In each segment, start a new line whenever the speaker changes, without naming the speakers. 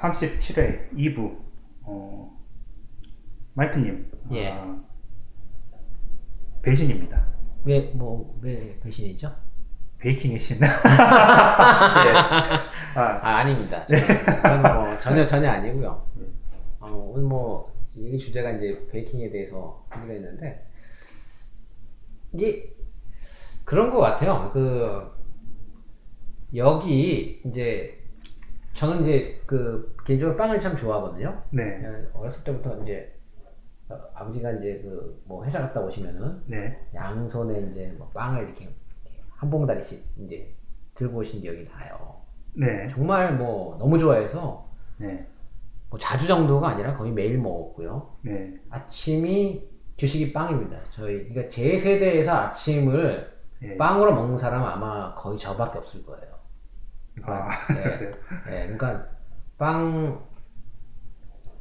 37회 2부 어, 마이크님
예.
아, 배신입니다.
왜, 뭐, 왜 배신이죠?
베이킹의 신. 예. 아,
아, 아닙니다. 저는 뭐, 전혀, 전혀 아니고요. 어, 오늘 뭐, 이 주제가 이제 베이킹에 대해서 하기로 했는데, 이게, 그런 것 같아요. 그, 여기, 이제, 저는 이제, 그, 개인적으로 빵을 참 좋아하거든요.
네,
그냥 어렸을 때부터 이제, 어, 아버지가 이제 그, 뭐, 회사 갔다 오시면은,
네,
양손에 이제 뭐 빵을 이렇게 한 봉다리씩 이제 들고 오신 기억이 나요.
네,
정말 뭐 너무 좋아해서
네,
뭐 자주 정도가 아니라 거의 매일 먹었고요.
네,
아침이 주식이 빵입니다. 저희 그러니까 제 세대에서 아침을
예.
빵으로 먹는 사람 은 아마 거의 저밖에 없을 거예요.
아,
네.
그래요?
예, 그러니까 빵,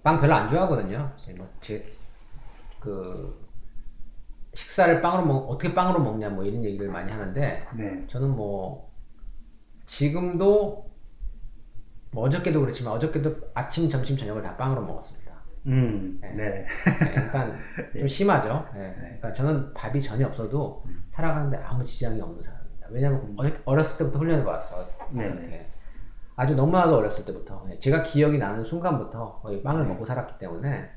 빵 별로 안 좋아하거든요. 제 뭐, 제, 그, 식사를 빵으로 먹, 어떻게 빵으로 먹냐, 뭐 이런 얘기를 많이 하는데,
네,
저는 뭐, 지금도, 뭐 어저께도 그렇지만, 어저께도 아침, 점심, 저녁을 다 빵으로 먹었습니다.
음,
네.
네,
예, 그러니까 좀 심하죠. 예,
네.
그러니까 저는 밥이 전혀 없어도
음.
살아가는데 아무 지장이 없는 사람입니다. 왜냐면
음.
어렸- 어렸을 때부터 훈련해 봤어.
네,
예. 아주 너무나도 어렸을 때부터 예, 제가 기억이 나는 순간부터 거의 빵을
네.
먹고 살았기 때문에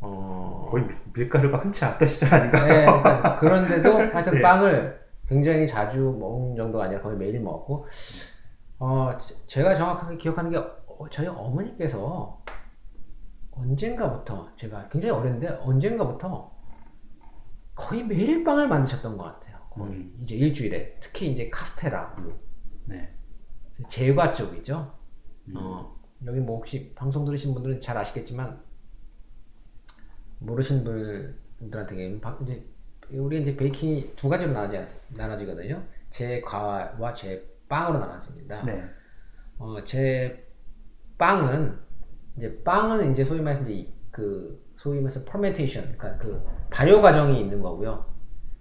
어
거의 밀- 밀가루가 흔치 않던 시절 아닌가?
네, 그러니까 그런데도 하여튼
네.
빵을 굉장히 자주 먹은 정도가 아니라 거의 매일 먹었고 어 제- 제가 정확하게 기억하는 게 어, 저희 어머니께서 언젠가부터 제가 굉장히 어렸는데 언젠가부터 거의 매일 빵을 만드셨던 것 같아요. 거의
음.
이제 일주일에 특히 이제 카스테라
네,
제과 쪽이죠.
음,
어, 여기 뭐 혹시 방송 들으신 분들은 잘 아시겠지만 모르신 분들한테 방- 이제 우리 이제 베이킹이 두 가지로 나눠지, 나눠지거든요. 제과와 제빵으로 나눠집니다.
네,
어, 제 빵은 이제 빵은 이제 소위 말해서 이제 이- 그 소위 말해서 fermentation, 그러니까 그 발효 과정이 있는 거고요.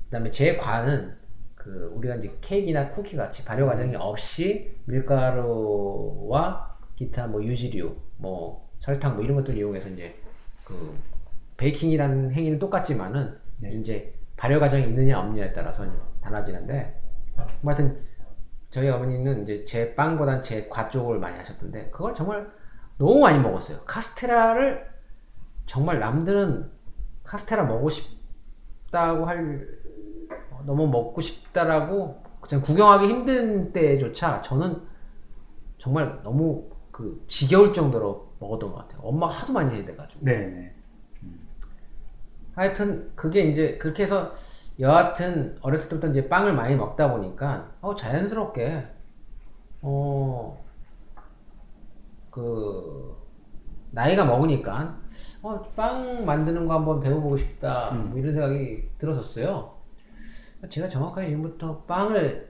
그다음에 제 과는 그 우리가 이제 케이크나 쿠키 같이 발효 과정이 없이 밀가루와 기타 뭐 유지류, 뭐 설탕 뭐 이런 것들 을 이용해서 이제 그 베이킹이라는 행위는 똑같지만은
네.
이제 발효 과정이 있느냐 없느냐에 따라서 달라지는데 뭐 하여튼 저희 어머니는 이제 제 빵보단 제 과 쪽을 많이 하셨던데 그걸 정말 너무 많이 먹었어요. 카스테라를 정말 남들은 카스테라 먹고 싶다고 할 어, 너무 먹고 싶다라고 그냥 구경하기 힘든 때조차 저는 정말 너무 그 지겨울 정도로 먹었던 것 같아요. 엄마가 하도 많이 해야 돼가지고.
네, 네,
하여튼 그게 이제 그렇게 해서 여하튼 어렸을 때부터 이제 빵을 많이 먹다 보니까 어 자연스럽게 어 그 나이가 먹으니까 어 빵 만드는 거 한번 배워보고 싶다 뭐 이런 생각이 들었었어요. 제가 정확하게 지금부터 빵을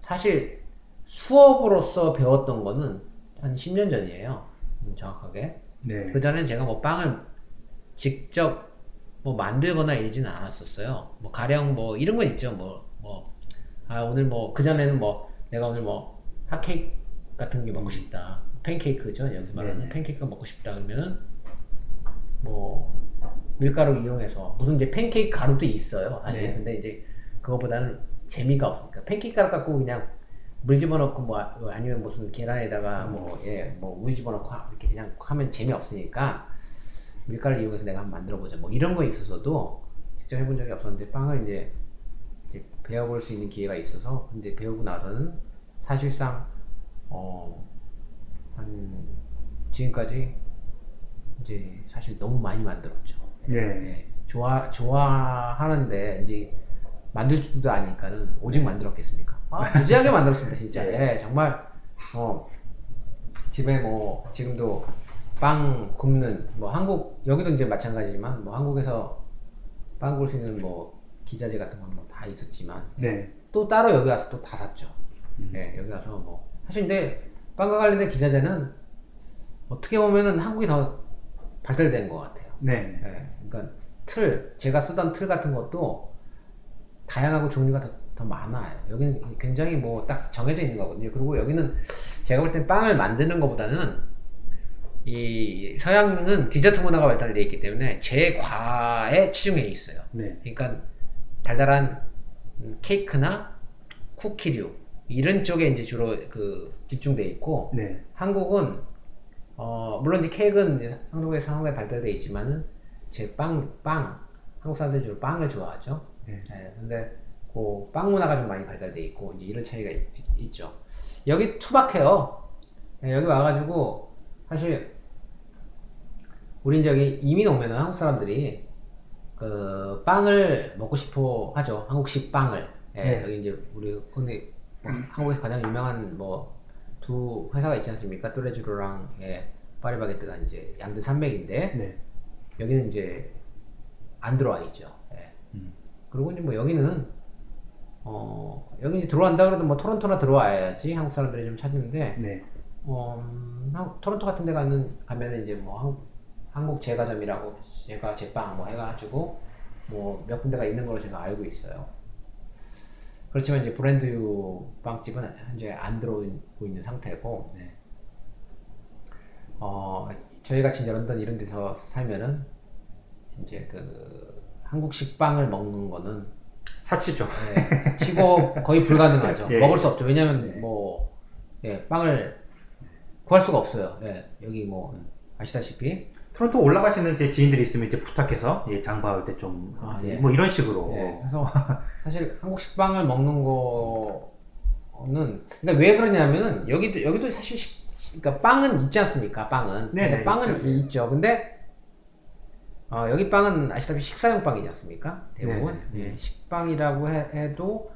사실 수업으로서 배웠던 거는 한 10년 전이에요. 음, 정확하게.
네,
그 전엔 제가 뭐 빵을 직접 뭐 만들거나 이러지는 않았었어요. 뭐 가령 뭐 이런 건 있죠. 뭐 뭐 아 오늘 뭐 그 전에는 뭐 내가 오늘 뭐 핫케이크 같은 게 먹고 싶다. 팬케이크죠. 여기서 말하는
네네.
팬케이크가 먹고 싶다 그러면은 뭐 밀가루 이용해서 무슨 이제 팬케이크 가루도 있어요. 사실
네.
근데 이제 그거보다는 재미가 없으니까. 팬케이크 가루 갖고 그냥 물 집어넣고 뭐 아- 아니면 무슨 계란에다가 뭐예뭐 우유 집어넣고 하- 이렇게 그냥 하면 재미없으니까 밀가루 이용해서 내가 한번 만들어 보자. 뭐 이런 거 있어서도 직접 해본 적이 없었는데 빵을 이제, 이제 배워볼 수 있는 기회가 있어서 근데 배우고 나서는 사실상 어한 지금까지 이제 사실 너무 많이 만들었죠.
네,
예, 좋아 좋아하는데 이제 만들 줄도 아니까는 오직 만들었겠습니까? 아, 무지하게 만들었습니다 진짜. 예, 정말 어 집에 뭐 지금도 빵 굽는 뭐 한국 여기도 이제 마찬가지지만 뭐 한국에서 빵 구울 수 있는 뭐 기자재 같은 건 뭐 다 있었지만
네,
또 따로 여기 와서 또 다 샀죠.
음.
예, 여기 와서 뭐 사실 근데 빵과 관련된 기자재는 어떻게 보면은 한국이 더 발달된 것 같아요.
네,
예, 그러니까 틀, 제가 쓰던 틀 같은 것도 다양하고 종류가 더, 더 많아요. 여기는 굉장히 뭐 딱 정해져 있는 거거든요. 그리고 여기는 제가 볼 땐 빵을 만드는 것보다는 이 서양은 디저트 문화가 발달되어 있기 때문에 제과에 치중해 있어요.
네.
그러니까 달달한 음, 케이크나 쿠키류 이런 쪽에 이제 주로 그 집중돼 있고
네.
한국은 어 물론 이제 케이크는 이제 한국에서 상당히 발달돼 있지만은 제 빵 빵 한국 사람들이 주로 빵을 좋아하죠.
네.
예, 근데 그 빵 문화가 좀 많이 발달돼 있고 이제 이런 차이가 있, 죠 여기 투박해요. 예, 여기 와가지고 사실 우린 저기 이민 오면은 한국 사람들이 그 빵을 먹고 싶어 하죠. 한국식 빵을. 예,
네.
여기 이제 우리 근데 뭐 한국에서 가장 유명한 뭐 두 회사가 있지 않습니까? 또레주로랑 예, 파리바게뜨가 이제 양대 산맥인데
네.
여기는 이제 안 들어와 있죠. 그리고 이제 뭐 여기는 어 여기 들어간다 그래도 뭐 토론토나 들어와야지 한국 사람들이 좀 찾는데
네.
어 음, 한- 토론토 같은 데 가는 가면은 이제 뭐 한, 한국 제과점이라고 제가 제빵 뭐 해가지고 뭐 몇 군데가 있는 걸로 제가 알고 있어요. 그렇지만 이제 브랜드유 빵집은 현재 안 들어오고 있는 상태고
네.
어, 저희 같이 이제 런던 이런 데서 살면은 이제 그 한국 식 빵을 먹는 거는
사치죠.
예, 치고 거의 불가능하죠.
예.
먹을 수 없죠. 왜냐면
네.
뭐 예, 빵을 구할 수가 없어요. 예, 여기 뭐 아시다시피
토론토 올라가시는 이제 지인들이 있으면 이제 부탁해서 예, 장 봐올 때 좀뭐
아, 예.
이런 식으로
예, 그래서 사실 한국 식 빵을 먹는 거는 근데 왜 그러냐면은 여기도 여기도 사실 식- 그러니까 빵은 있지 않습니까? 빵은
네, 네,
빵은
있죠.
있죠. 근데 어, 여기 빵은 아시다시피 식사용 빵이지 않습니까? 대부분
네, 네.
예, 식빵이라고 해, 해도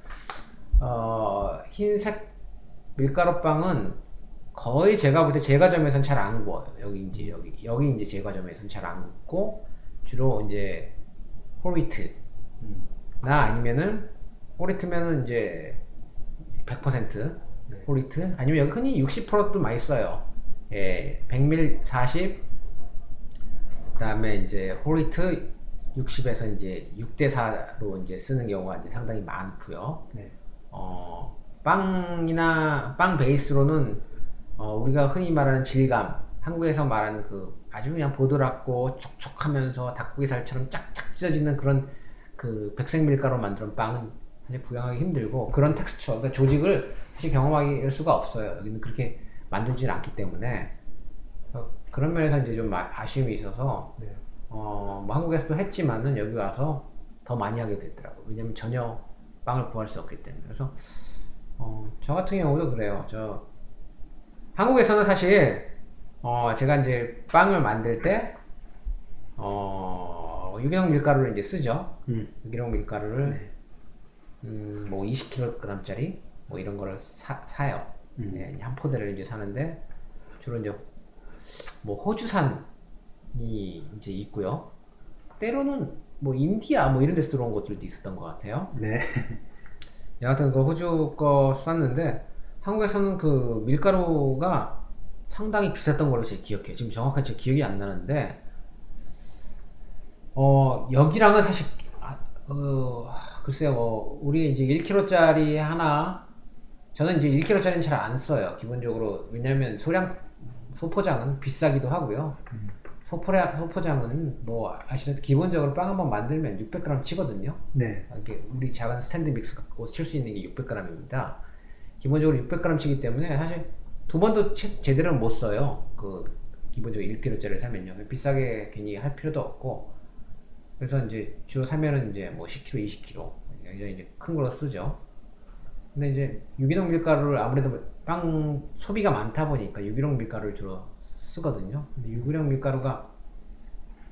어, 흰색 밀가루 빵은 거의 제가 볼 때 제과점에서는 잘안 구워요. 여기 이제 여기 여기 이제 제과점에서는 잘안 굽고 주로 이제 whole wheat
음.
나 아니면은 whole wheat면은 이제 100%
네.
whole wheat 아니면 여기 흔히 60%도 많이 써요. 예, 백밀 40 그다음에 이제 whole wheat 60에서 이제 6대 4로 이제 쓰는 경우가 이제 상당히 많고요.
네.
어, 빵이나 빵 베이스로는 어, 우리가 흔히 말하는 질감, 한국에서 말하는 그 아주 그냥 보드랍고 촉촉하면서 닭고기살처럼 짝짝 찢어지는 그런 그 백색 밀가루 만드는 빵은 사실 구경하기 힘들고 그런 텍스처, 그러니까 조직을 사실 경험할 수가 없어요. 여기는 그렇게 만들지는 않기 때문에 그런 면에서 이제 좀 아- 아쉬움이 있어서
네.
어, 뭐 한국에서도 했지만은 여기 와서 더 많이 하게 됐더라고요. 왜냐면 전혀 빵을 구할 수 없기 때문에. 그래서, 어, 저 같은 경우도 그래요. 저, 한국에서는 사실, 어, 제가 이제 빵을 만들 때, 어, 유기농 밀가루를 이제 쓰죠.
음.
유기농 밀가루를,
네.
음, 뭐 20kg짜리, 뭐 이런 거를 사, 사요.
음.
예, 한 포대를 이제 사는데, 주로 이제, 뭐 호주산이 이제 있고요. 때로는 뭐 인디아 뭐 이런 데서 들어온 것들도 있었던 것 같아요.
네.
여하튼 그 호주 거 쐈는데 한국에서는 그 밀가루가 상당히 비쌌던 걸로 제가 기억해요. 지금 정확하게 제 기억이 안 나는데 어 여기랑은 사실 아, 어, 글쎄요 뭐 우리 이제 1kg짜리 하나 저는 이제 1kg짜리는 잘 안 써요. 기본적으로 왜냐면 소량 소포장은 비싸기도 하고요.
음.
소포량 소포장은 뭐 아시다시피 기본적으로 빵 한 번 만들면 600g 치거든요.
네.
이게 우리 작은 스탠드 믹스 갖고 칠 수 있는 게 600g입니다. 기본적으로 600g 치기 때문에 사실 두 번도 채- 제대로 못 써요. 그 기본적으로 1kg짜리 사면요. 비싸게 괜히 할 필요도 없고 그래서 이제 주로 사면은 이제 뭐 10kg, 20kg 굉장히 이제 큰 걸로 쓰죠. 근데 이제 유기농 밀가루를 아무래도 빵 소비가 많다 보니까 유기농 밀가루를 주로 쓰거든요. 근데 유기농 밀가루가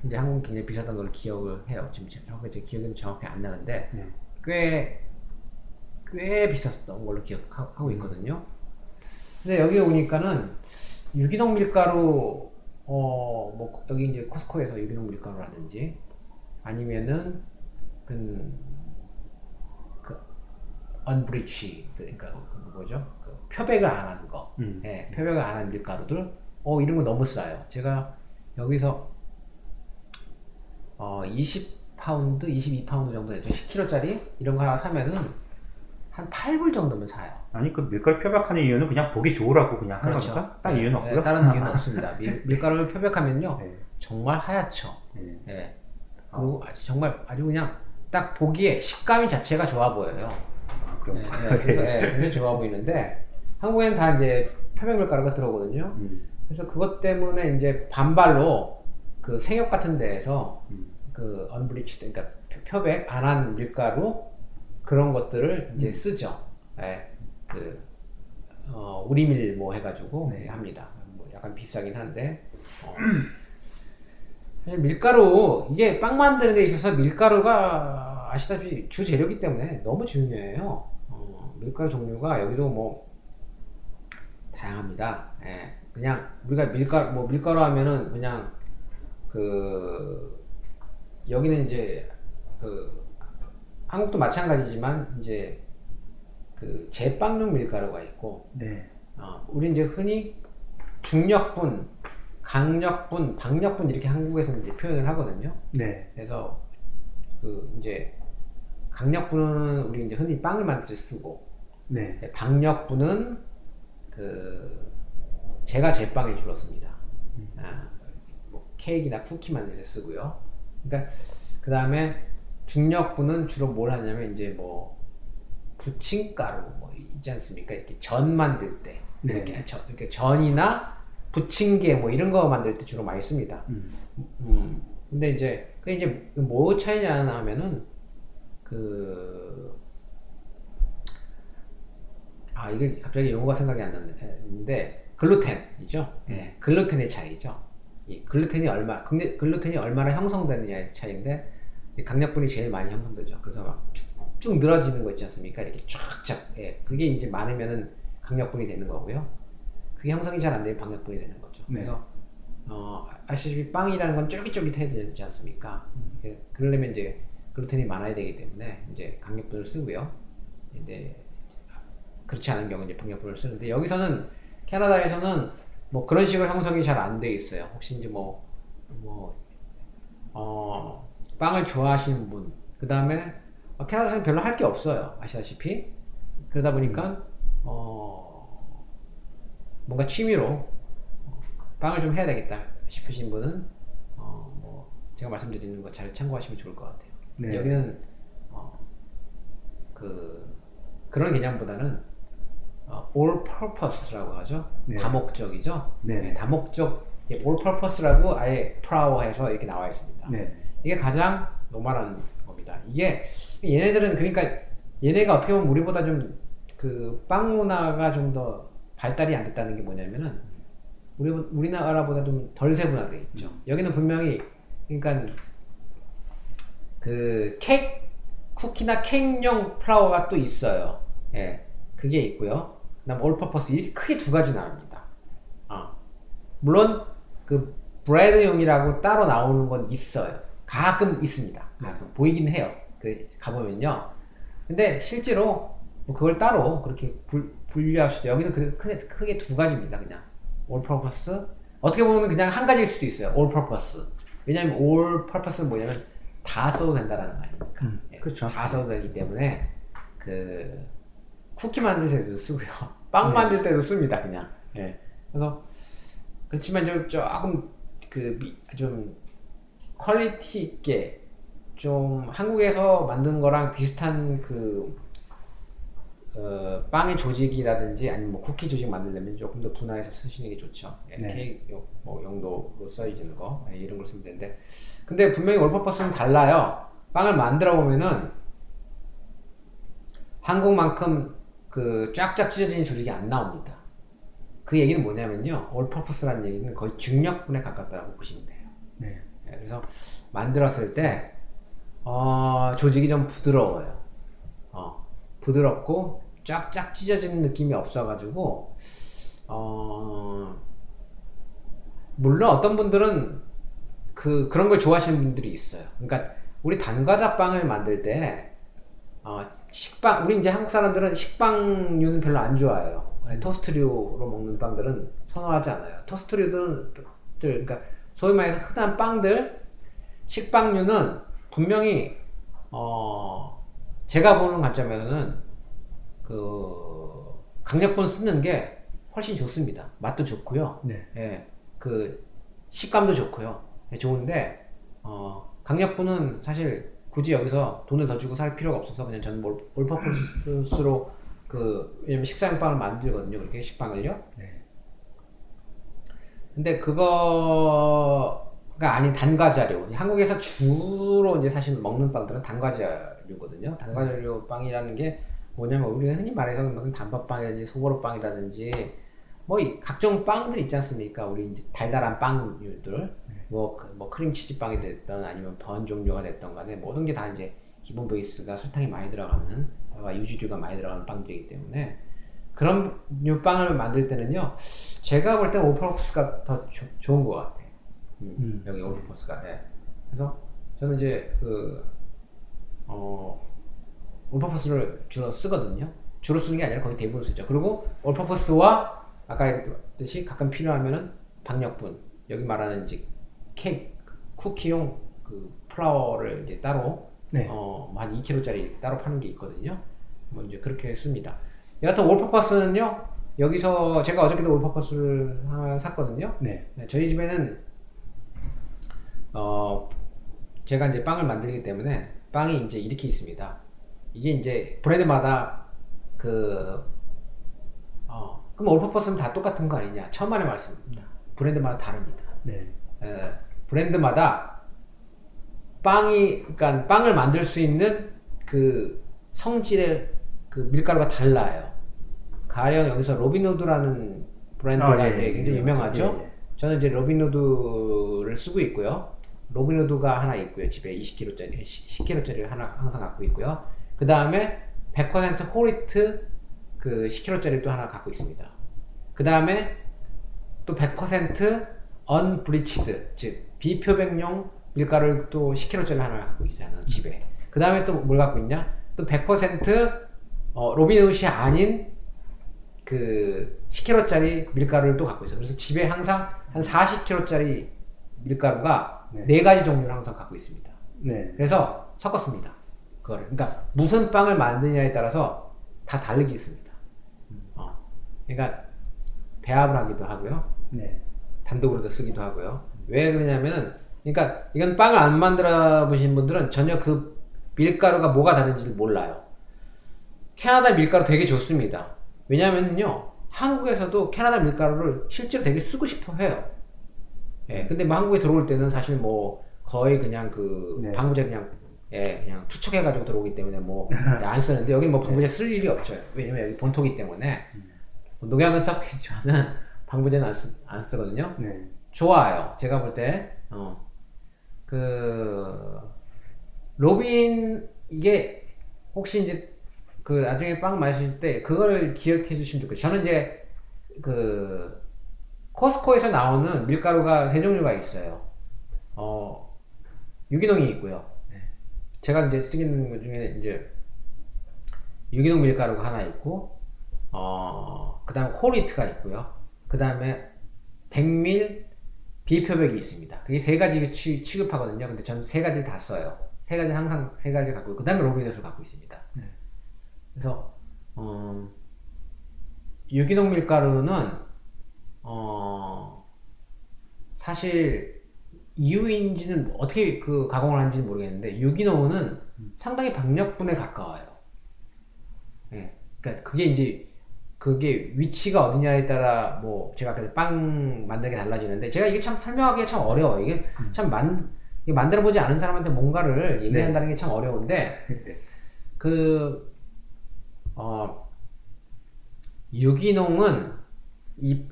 이제 한국 굉장히 비쌌던 걸 기억을 해요. 지금 제- 정확히 제 기억은 정확히 안 나는데
네.
꽤, 꽤 비쌌었던 걸로 기억하고 있거든요. 근데 여기 오니까는 유기농 밀가루, 어, 뭐, 여기 이제 코스코에서 유기농 밀가루라든지 아니면은, 그, 그, unbleach, 그러니까, 그 뭐죠? 그 표백을 안 하는 거.
음.
예, 표백을 안 한 밀가루들, 어, 이런 거 너무 싸요. 제가 여기서, 어, 20파운드, 22파운드 정도 되죠. 10kg짜리? 이런 거 하나 사면은, 한 8불 정도면 사요.
아니 그 밀가루 표백하는 이유는 그냥 보기 좋으라고 그냥 한
그렇죠.
겁니까? 다른
네,
이유는
네,
없고요.
다른 이유는 없습니다. 밀, 밀가루를 표백하면요.
네.
정말 하얗죠.
네.
예. 그리고 아주 정말 아주 그냥 딱 보기에 식감이 자체가 좋아 보여요.
아, 그럼.
예, 예, 그래서 예, 굉장히 좋아 보이는데 한국에는 다 이제 표백 밀가루가 들어오거든요.
음,
그래서 그것 때문에 이제 반발로 그 생협 같은 데에서
음.
그 언블리치드 그러니까 표- 표백 안 한 밀가루 그런 것들을 이제
음.
쓰죠. 예. 그 어, 우리밀 뭐 해가지고
네.
합니다. 뭐 약간 비싸긴 한데 어, 사실 밀가루 이게 빵 만드는 데 있어서 밀가루가 아시다시피 주 재료이기 때문에 너무 중요해요. 어, 밀가루 종류가 여기도 뭐 다양합니다. 예. 그냥 우리가 밀가루 뭐 밀가루 하면은 그냥 그 여기는 이제 그 한국도 마찬가지지만 이제 그 제빵용 밀가루가 있고
네.
어, 우리 이제 흔히 중력분, 강력분, 박력분 이렇게 한국에서 이제 표현을 하거든요.
네.
그래서 그 이제 강력분은 우리 이제 흔히 빵을 만들 때 쓰고
네.
박력분은 그 제가 제빵에 씁니다.
음.
아, 뭐 케이크나 쿠키 만들 때 쓰고요. 그러니까 그 다음에 중력분은 주로 뭘 하냐면 이제 뭐 부침가루 뭐 있지 않습니까? 이렇게 전 만들 때
네.
이렇게 전, 이렇게 전이나 부침개 뭐 이런 거 만들 때 주로 많이 씁니다.
음.
음. 근데 이제 그 이제 뭐 차이냐 하면은 그 아, 이게 갑자기 용어가 생각이 안 났는데 글루텐이죠. 예, 글루텐의 차이죠. 이 글루텐이 얼마 글루텐이 얼마나 형성되느냐의 차이인데 이 강력분이 제일 많이 형성되죠. 그래서 막 쭉 늘어지는 거 있지 않습니까? 이렇게 쫙쫙. 예, 그게 이제 많으면은 강력분이 되는 거고요. 그게 형성이 잘 안 되면 박력분이 되는 거죠.
네.
그래서 어, 아시다시피 빵이라는 건 쫄깃쫄깃해야 되지 않습니까? 그- 그러려면 이제 글루텐이 많아야 되기 때문에 이제 강력분을 쓰고요. 근데 그렇지 않은 경우는 이제 박력분을 쓰는데 여기서는 캐나다에서는 뭐 그런 식으로 형성이 잘 안 돼 있어요. 혹시 이제 뭐, 뭐, 어, 빵을 좋아하시는 분, 그 다음에 캐나다에서는 별로 할 게 없어요. 아시다시피. 그러다 보니까, 어, 뭔가 취미로 빵을 좀 해야 되겠다 싶으신 분은, 어, 뭐, 제가 말씀드리는 거 잘 참고하시면 좋을 것 같아요.
네.
여기는, 어, 그, 그런 개념보다는, 어, all purpose라고 하죠.
네.
다목적이죠.
네.
다목적, 예, all purpose라고 아예 flour해서 이렇게 나와 있습니다.
네.
이게 가장 normal한 겁니다. 이게 얘네들은 그러니까 얘네가 어떻게 보면 우리보다 좀 그 빵 문화가 좀 더 발달이 안 됐다는 게 뭐냐면은 우리 우리나라보다 좀 덜 세분화돼 있죠. 여기는 분명히 그러니까 그 케이크 쿠키나 케이크용 플라워가 또 있어요. 예, 그게 있고요. 그다음 올 퍼포스 이 크게 두 가지 나옵니다. 아, 물론 그 브레드용이라고 따로 나오는 건 있어요. 가끔 있습니다. 가끔 보이긴 해요. 그 가보면요. 근데 실제로 뭐 그걸 따로 그렇게 불, 분류할 수도 여기는 그 크게, 크게 두 가지입니다. 그냥 all purpose 어떻게 보면 그냥 한 가지일 수도 있어요. all purpose 왜냐하면 all purpose는 뭐냐면 다 써도 된다라는 말이니까.
음,
예,
그렇죠.
다 써도 되기 때문에 그 쿠키 만들 때도 쓰고요. 빵
네.
만들 때도 씁니다. 그냥. 예. 그래서 그렇지만 좀 조금 그좀 quality 있게 좀 한국에서 만든 거랑 비슷한 그 어, 빵의 조직이라든지 아니면 뭐 쿠키 조직 만들려면 조금 더 분화해서 쓰시는 게 좋죠. 예,
네.
케이크 요- 뭐 용도로 써지는 거 예, 이런 걸 쓰면 되는데 근데 분명히 올퍼퍼스는 달라요. 빵을 만들어 보면은 한국만큼 그 쫙쫙 찢어지는 조직이 안 나옵니다. 그 얘기는 뭐냐면요. 올퍼퍼스라는 얘기는 거의 중력분에 가깝다고 보시면 돼요.
네.
예, 그래서 만들었을 때 어, 조직이 좀 부드러워요. 어, 부드럽고 쫙쫙 찢어지는 느낌이 없어가지고 어, 물론 어떤 분들은 그 그런 걸 좋아하시는 분들이 있어요. 그러니까 우리 단과자빵을 만들 때 어, 식빵 우리 이제 한국 사람들은 식빵류는 별로 안 좋아해요. 예, 토스트류로 먹는 빵들은 선호하지 않아요. 토스트류들은 그러니까 소위 말해서 흔한 빵들 식빵류는 분명히 어 제가 보는 관점에서는 그 강력분 쓰는 게 훨씬 좋습니다. 맛도 좋고요.
네.
예, 그 식감도 좋고요. 예, 좋은데 어, 강력분은 사실 굳이 여기서 돈을 더 주고 살 필요가 없어서 그냥 저는 올, 올퍼포스로 그 왜냐면 식사용 빵을 만들거든요. 그렇게 식빵을요.
네.
근데 그거가 아닌 단과자료. 한국에서 주로 이제 사실 먹는 빵들은 단과자료거든요. 단과자료 빵이라는 게 뭐냐면 우리가 흔히 말해서 무슨 단팥빵이라든지 소보로빵이라든지 뭐이 각종 빵들 있지 않습니까? 우리 이제 달달한 빵류들 뭐, 그- 뭐 크림치즈 빵이 됐던 아니면 bun 종류가 됐던 간에 모든 게 다 이제 기본 베이스가 설탕이 많이 들어가는 아, 유지류가 많이 들어가는 빵들이기 때문에 그런 류 빵을 만들 때는요 제가 볼 때 오퍼포스가 더 조- 좋은 것 같아요. 음,
음.
여기 오퍼포스가. 예. 그래서 저는 이제 그 어, 올퍼포스를 주로 쓰거든요. 주로 쓰는 게 아니라 거의 대부분 쓰죠. 그리고 올퍼포스와 아까 했듯이 가끔 필요하면은 박력분 여기 말하는 이제 케이크 쿠키용 그 플라워를 이제 따로
네.
어, 한 2kg짜리 따로 파는 게 있거든요. 뭐 이제 그렇게 씁니다. 여하튼 올퍼퍼스는요, 여기서 제가 어저께도 올퍼퍼스를 하나 샀거든요.
네.
네, 저희 집에는 어, 제가 이제 빵을 만들기 때문에 빵이 이제 이렇게 있습니다. 이게 이제 브랜드마다 그, 어, 그럼 올퍼퍼스는 다 똑같은 거 아니냐? 천만의 말씀입니다. 브랜드마다 다릅니다.
네.
에, 브랜드마다 빵이 그러니까 빵을 만들 수 있는 그 성질의 그 밀가루가 달라요. 가령 여기서 로빈후드라는 브랜드가
아, 예,
되게
예,
굉장히
예,
유명하죠.
예, 예.
저는 이제 로빈후드를 쓰고 있고요. 로빈후드가 하나 있고요. 집에 20kg짜리, 10kg짜리 하나 항상 갖고 있고요. 그 다음에 100% whole wheat 그 10kg짜리 또 하나 갖고 있습니다. 그 다음에 또 100% unbleached, 즉 비표백용 밀가루를 또 10kg짜리 하나 갖고 있어요. 집에. 그 다음에 또 뭘 갖고 있냐? 또 100% 어, 로빈훗이 아닌 그 10kg짜리 밀가루를 또 갖고 있어요. 그래서 집에 항상 한 40kg짜리 밀가루가
네.
네 가지 종류를 항상 갖고 있습니다.
네.
그래서 섞었습니다. 그거를. 그러니까 무슨 빵을 만드냐에 따라서 다 다르게 있습니다. 어. 그러니까 배합을 하기도 하고요.
네.
단독으로도 쓰기도 하고요. 왜 그러냐면은, 그러니까 이건 빵을 안 만들어 보신 분들은 전혀 그 밀가루가 뭐가 다른지를 몰라요. 캐나다 밀가루 되게 좋습니다. 왜냐면요, 한국에서도 캐나다 밀가루를 실제로 되게 쓰고 싶어 해요. 예, 근데 뭐 한국에 들어올 때는 사실 뭐 거의 그냥 그
네.
방부제 그냥 예, 그냥 투척해가지고 들어오기 때문에 뭐 안 쓰는데 여기 뭐 방부제 쓸 일이 없죠. 왜냐면 여기 본토기 때문에 뭐 농약은 섞이지만은 방부제는 안, 쓰, 안 쓰거든요.
네.
좋아요. 제가 볼 때, 어, 그, 로빈, 이게, 혹시 이제, 그, 나중에 빵 만드실 때, 그걸 기억해 주시면 좋겠어요. 저는 이제, 그, 코스코에서 나오는 밀가루가 세 종류가 있어요. 어, 유기농이 있고요. 제가 이제 쓰기는 것 중에 이제, 유기농 밀가루가 하나 있고, 어, 그 다음 whole wheat가 있고요. 그 다음에 백밀 비표백이 있습니다. 그게 세 가지 취, 취급하거든요. 근데 저는 세 가지를 다 써요. 세 가지 항상 세 가지 갖고 있고, 그 다음에 로빈넛을 갖고 있습니다.
네.
그래서, 어, 유기농 밀가루는, 어, 사실, 이유인지는 어떻게 그 가공을 하는지는 모르겠는데, 유기농은 상당히 박력분에 가까워요. 예. 그러니까 그게 이제 그게 위치가 어디냐에 따라 뭐 제가 아까 빵 만들게 달라지는데 제가 이게 참 설명하기가 참 어려워. 이게 참 만, 이게 만들어 보지 않은 사람한테 뭔가를 얘기한다는 게참 어려운데 그, 어, 유기농은 이,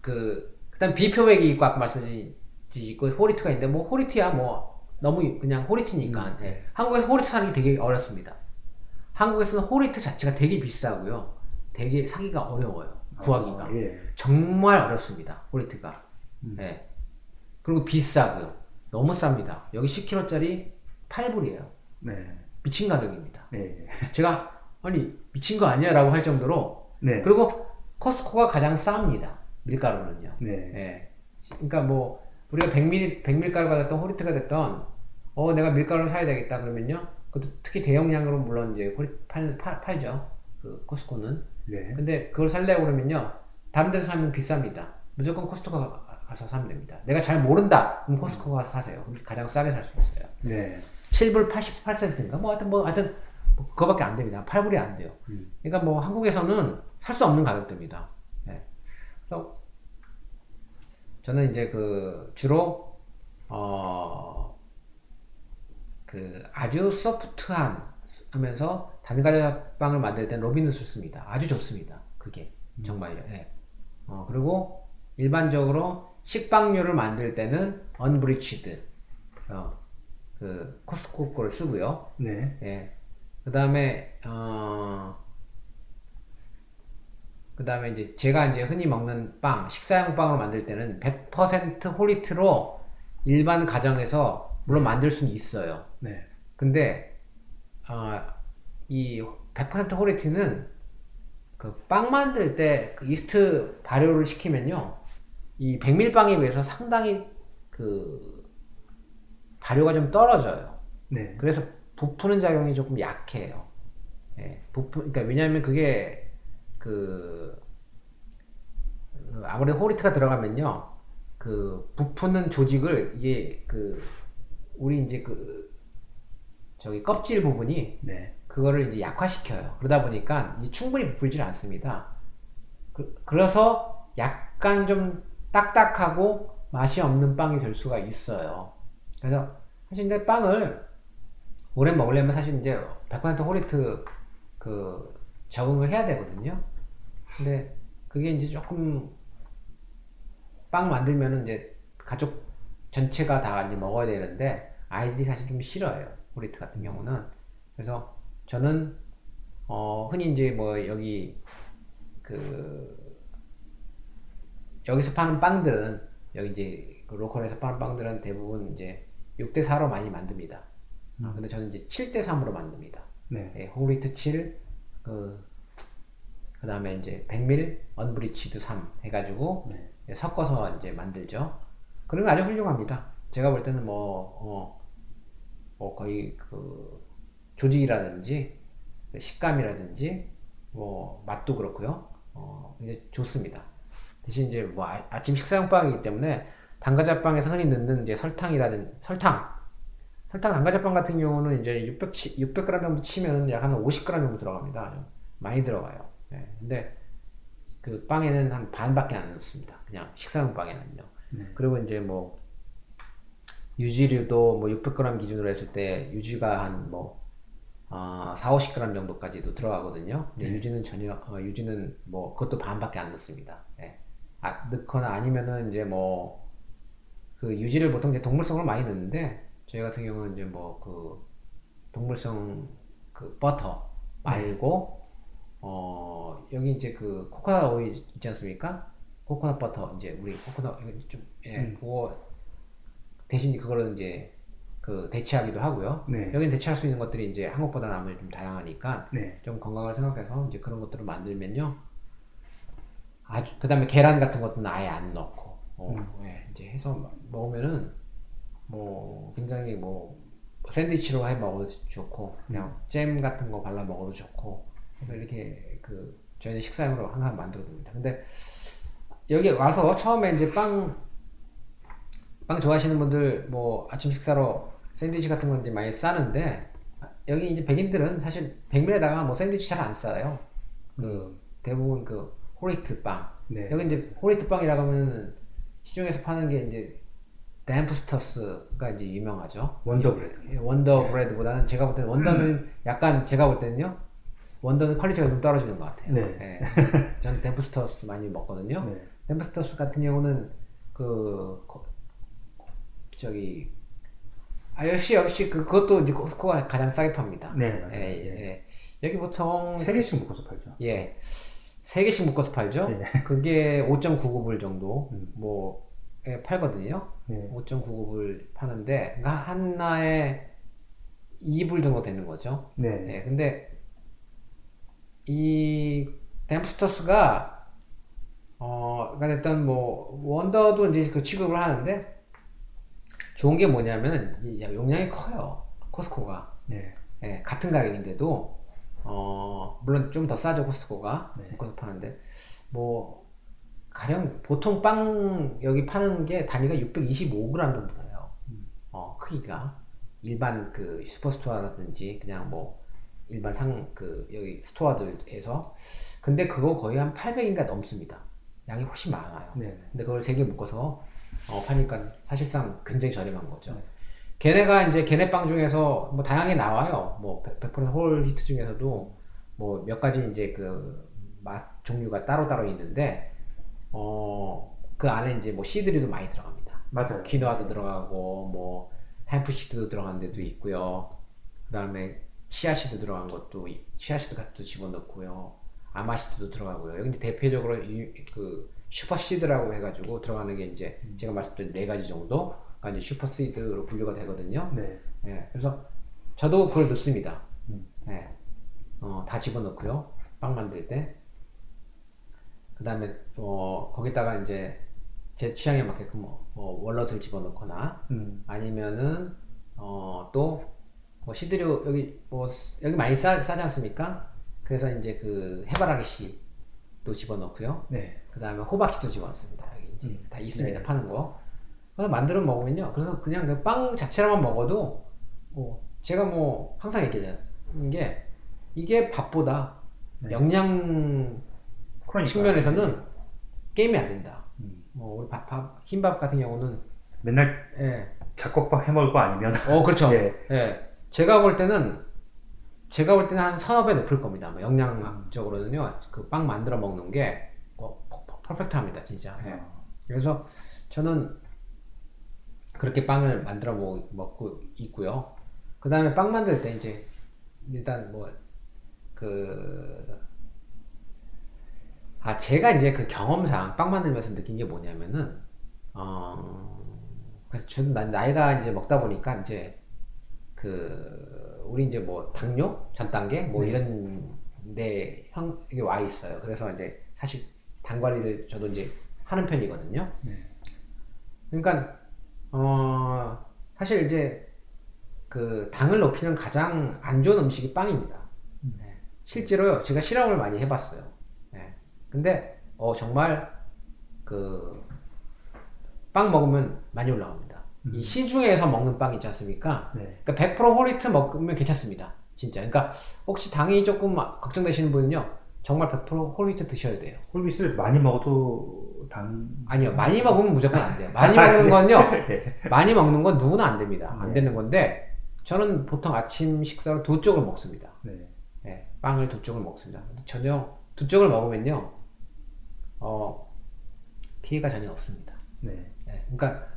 그, 그다음 비표백이 있고 아까 말씀드린 있고 호리트가 있는데 뭐 호리트야 뭐 너무 그냥 호리트니까 예. 한국에서 호리트 사는 게 되게 어렵습니다. 한국에서는 호리트 자체가 되게 비싸고요. 되게 사기가 어려워요. 구하기가.
아, 예.
정말 어렵습니다. 호리트가.
음.
예. 그리고 비싸고요. 너무 쌉니다. 여기 10kg짜리 8불이에요.
네.
미친 가격입니다.
네.
제가 아니 미친 거 아니야 라고 할 정도로
네.
그리고 코스코가 가장 쌉니다. 밀가루는요.
네.
예. 그러니까 뭐 우리가 100ml 100밀가루가 됐던 호리트가 됐던 어 내가 밀가루를 사야 되겠다 그러면요. 그것도 특히 대용량으로 물론 이제 호리 팔, 팔, 팔죠. 그그 코스코는.
네.
근데 그걸 살려고 그러면요. 다른 데서 사면 비쌉니다. 무조건 코스코 가- 가서 사면 됩니다. 내가 잘 모른다. 그럼 코스코 가서 사세요. 가장 싸게 살 수 있어요.
네.
7불 88센트인가? 뭐 하여튼 뭐 하여튼 뭐 그거밖에 안 됩니다. 8불이 안 돼요.
음.
그러니까 뭐 한국에서는 살 수 없는 가격대입니다. 예. 그래서 저는 이제 그 주로 어, 그 아주 소프트한 하면서 단가자빵을 만들 땐 로빈을 씁니다. 아주 좋습니다. 그게 정말요. 예. 어, 그리고 일반적으로 식빵류를 만들 때는 언브리치드 어, 그 코스코 거를 쓰고요.
네.
예. 그 다음에, 어, 그 다음에 이제 제가 이제 흔히 먹는 빵, 식사용 빵으로 만들 때는 100% whole wheat로 일반 가정에서 물론 만들 수는 있어요.
네.
근데, 어, 이 100% whole wheat는 그 빵 만들 때 그 이스트 발효를 시키면요. 이 백밀빵에 비해서 상당히 그 발효가 좀 떨어져요.
네.
그래서 부푸는 작용이 조금 약해요. 예, 부푸, 그러니까 왜냐하면 그게 그그 아무래도 호리트가 들어가면요, 그 부푸는 조직을 이게 그 우리 이제 그 저기 껍질 부분이
네.
그거를 이제 약화시켜요. 그러다 보니까 이 충분히 부풀질 않습니다. 그, 그래서 약간 좀 딱딱하고 맛이 없는 빵이 될 수가 있어요. 그래서 사실 근데 빵을 오래 먹으려면 사실 이제 100% whole wheat 그 적응을 해야 되거든요. 근데 그게 이제 조금 빵 만들면은 이제 가족 전체가 다 이제 먹어야 되는데 아이들이 사실 좀 싫어해요. whole wheat 같은 경우는. 그래서 저는 어 흔히 이제 뭐 여기 그 여기서 파는 빵들은 여기 이제 그 local에서 파는 빵들은 대부분 이제 6대 4로 많이 만듭니다. 아, 근데 저는 이제 7대 3으로 만듭니다.
네.
예, whole wheat 7, 그, 그 다음에 이제 백밀, unbleached 3 해가지고
네.
예, 섞어서 이제 만들죠. 그러면 아주 훌륭합니다. 제가 볼 때는 뭐, 어, 뭐 거의 그 조직이라든지 그 식감이라든지 뭐 맛도 그렇고요. 어, 이제 좋습니다. 대신 이제 뭐 아, 아침 식사용 빵이기 때문에 단가자빵에서 흔히 넣는 이제 설탕이라든 설탕 설탕 단가자빵 같은 경우는 이제 600, 600g 정도 치면 약 한 50g 정도 들어갑니다. 좀 많이 들어가요. 예, 근데 그 빵에는 한 반밖에 안 넣습니다. 그냥 식사용 빵에는요.
네.
그리고 이제 뭐 유지류도 뭐 600g 기준으로 했을 때 유지가 한뭐 어, 4, 50g 정도까지도 들어가거든요. 근데
네.
유지는 전혀 어, 유지는 뭐 그것도 반밖에 안 넣습니다. 예. 아, 넣거나 아니면은 이제 뭐 그 유지를 보통 이제 동물성을 많이 넣는데 저희 같은 경우는 이제 뭐 그 동물성 그 버터 말고 어 여기 이제 그 코코넛 오일 있지 않습니까? 코코넛 버터 이제 우리 코코넛 좀 예,
음.
그거 대신 그거를 이제 그 대체하기도 하고요.
네.
여긴 대체할 수 있는 것들이 이제 한국보다는 아무래도 좀 다양하니까
네.
좀 건강을 생각해서 이제 그런 것들을 만들면요. 아주 그다음에 계란 같은 것도 아예 안 넣고 어,
음.
예, 이제 해서 마- 먹으면은 뭐 굉장히 뭐 샌드위치로 해 먹어도 좋고 그냥 잼 같은 거 발라 먹어도 좋고 그래서 이렇게 그 저희는 식사용으로 항상 만들어 둡니다. 근데 여기 와서 처음에 이제 빵, 빵 좋아하시는 분들 뭐 아침 식사로 샌드위치 같은 건 이제 많이 싸는데 여기 이제 백인들은 사실 백밀에다가 뭐 샌드위치 잘 안 싸요. 그 대부분 그 whole wheat 빵.
네.
여기 이제 whole wheat 빵이라고 하면 시중에서 파는 게 이제 Dempster's가 이제 유명하죠.
Wonder Bread.
예, Wonder Bread보다는 제가 볼 때는 Wonder는 약간 제가 볼 때는요. Wonder는 quality가 좀 떨어지는 것 같아요.
네.
예. 전 Dempster's 많이 먹거든요.
네.
Dempster's 같은 경우는 그 거- 저기 아 역시 역시 그 그것도 이제 Costco가 가장 싸게 팝니다.
네, 맞아요.
예, 예, 예. 여기 보통
세 개씩 묶어서 팔죠.
예. 세 개씩 묶어서 팔죠.
네.
그게 5.99불 정도
음.
뭐에 팔거든요.
네.
5.99불 파는데 그러니까 하나에 2불 정도 되는 거죠.
네.
예. 근데 이 댐프스터스가 어, 그러니까 일단 뭐 원더도 이제 그 취급을 하는데 좋은 게 뭐냐면 이 용량이 커요. 코스코가.
네.
예, 같은 가격인데도 어, 물론 좀 더 싸죠, 코스트코가.
네.
묶어서 파는데. 뭐, 가령, 보통 빵 여기 파는 게 단위가 625g 정도 돼요.
음.
어, 크기가. 일반 그 Superstore라든지 그냥 뭐, 일반 상, 그, 여기 store들에서. 근데 그거 거의 한 800인가 넘습니다. 양이 훨씬 많아요.
네.
근데 그걸 세 개 묶어서 어, 파니까 사실상 굉장히 저렴한 거죠.
네.
걔네가 이제 걔네 빵 중에서 뭐 다양하게 나와요. 뭐 100% whole wheat 중에서도 뭐 몇 가지 이제 그 맛 종류가 따로따로 있는데 어, 그 안에 이제 뭐 seed류도 많이 들어갑니다.
맞아요.
quinoa도 들어가고 뭐 hemp seed도 들어간 데도 있고요. 그다음에 chia seed 들어간 것도 이- chia seed 같은 거 집어넣고요. 아마 seed도 들어가고요. 여기 대표적으로 이, 그 super seed라고 해가지고 들어가는 게 이제 제가 말씀드린 네 가지 정도가 이제 super seed로 분류가 되거든요.
네.
예, 그래서 저도 그걸 넣습니다.
음.
예, 어, 다 집어넣고요. 빵 만들 때. 그 다음에, 어, 거기다가 이제 제 취향에 맞게끔 뭐, 뭐 월넛을 집어넣거나
음.
아니면은, 어, 또, 뭐 시드류, 여기, 뭐, 스- 여기 많이 싸, 싸지 않습니까? 그래서 이제 그 해바라기 씨 도 집어넣고요.
네.
그 다음에 호박씨도 집어넣습니다. 여기 이제
음.
다 있습니다.
네.
파는 거. 그래서 만들어 먹으면요. 그래서 그냥 그 빵 자체로만 먹어도, 뭐, 제가 뭐, 항상 얘기하는 게, 이게 밥보다
네.
영양
그러니까.
측면에서는 게임이 안 된다.
음.
뭐, 우리 밥, 밥, 흰밥 같은 경우는,
맨날
예.
잡곡밥 해 먹을 거 아니면
어, 그렇죠.
예.
예. 제가 볼 때는, 제가 볼 때는 한 서너 배 높을 겁니다. 뭐 영양학적으로는요, 그 빵 만들어 먹는 게, 뭐, 퍼- 퍼펙트합니다, 진짜. 예.
어.
그래서 저는 그렇게 빵을 만들어 먹, 먹고 있고요. 그 다음에 빵 만들 때 이제 일단 뭐 그, 아, 제가 이제 그 경험상 빵 만들면서 느낀 게 뭐냐면은, 어, 그래서 저는 나- 나이가 이제 먹다 보니까 이제 그, 우리 이제 뭐 당뇨? 전 단계? 뭐
네.
이런 데 형, 이게 와 있어요. 그래서 이제 사실 당 관리를 저도 이제 하는 편이거든요.
네.
그러니까 어 사실 이제 그 당을 높이는 가장 안 좋은 음식이 빵입니다.
음.
네. 실제로요 제가 실험을 많이 해봤어요. 네. 근데 어 정말 그 빵 먹으면 많이 올라갑니다.
음.
이 시중에서 먹는 빵 있지 않습니까?
네.
그러니까 100% whole wheat 먹으면 괜찮습니다. 진짜. 그러니까 혹시 당이 조금 걱정되시는 분은요 정말 100% whole wheat 드셔야 돼요.
홀빗을 많이 먹어도 당
아니요 많이 먹으면 무조건 안 돼요. 많이 먹는 건요
네.
많이 먹는 건 누구나 안 됩니다. 안
네.
되는 건데 저는 보통 아침 식사로 두 쪽을 먹습니다.
네.
예, 빵을 두 쪽을 먹습니다. 저녁 두 쪽을 먹으면요, 어, 피해가 전혀 없습니다.
네.
예, 그러니까 어,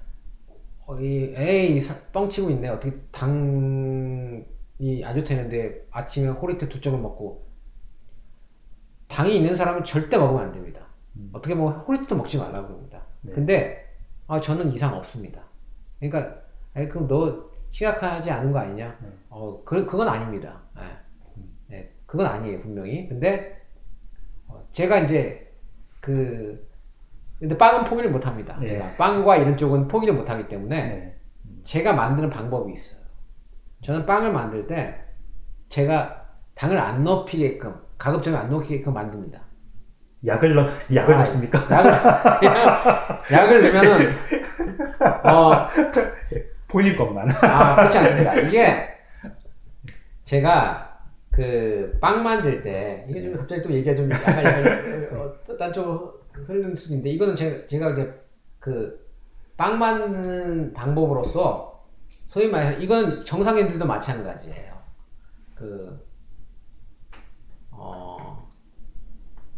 이 에이 사- 뻥치고 있네. 어떻게 당이 안 좋다는데 아침에 호리트 두 쪽을 먹고 당이 있는 사람은 절대 먹으면 안 됩니다.
음.
어떻게 보면 호리트도 먹지 말라고 그럽니다.
네.
근데 아, 저는 이상 없습니다. 그러니까 아니, 그럼 너 심각하지 않은 거 아니냐?
네.
어, 그, 그건 아닙니다. 예.
음.
예, 그건 아니에요, 분명히. 근데, 어, 제가 이제, 그, 근데 빵은 포기를 못 합니다.
예.
제가. 빵과 이런 쪽은 포기를 못 하기 때문에,
네.
제가 만드는 방법이 있어요. 저는 빵을 만들 때, 제가 당을 안 높이게끔, 가급적이면 안 높이게끔 만듭니다.
약을 넣 약을
아,
넣습니까?
약을, 약을 넣으면은, 어,
본인 것만.
아, 그렇지 않습니다. 이게 제가 그 빵 만들 때 이게 좀 갑자기 또 얘기가 좀 약간 약간 어, 딴 쪽으로 흐르는 수준인데 이거는 제가 제가 이제 그빵 만드는 방법으로서 소위 말해서 이건 정상인들도 마찬가지예요. 그 어,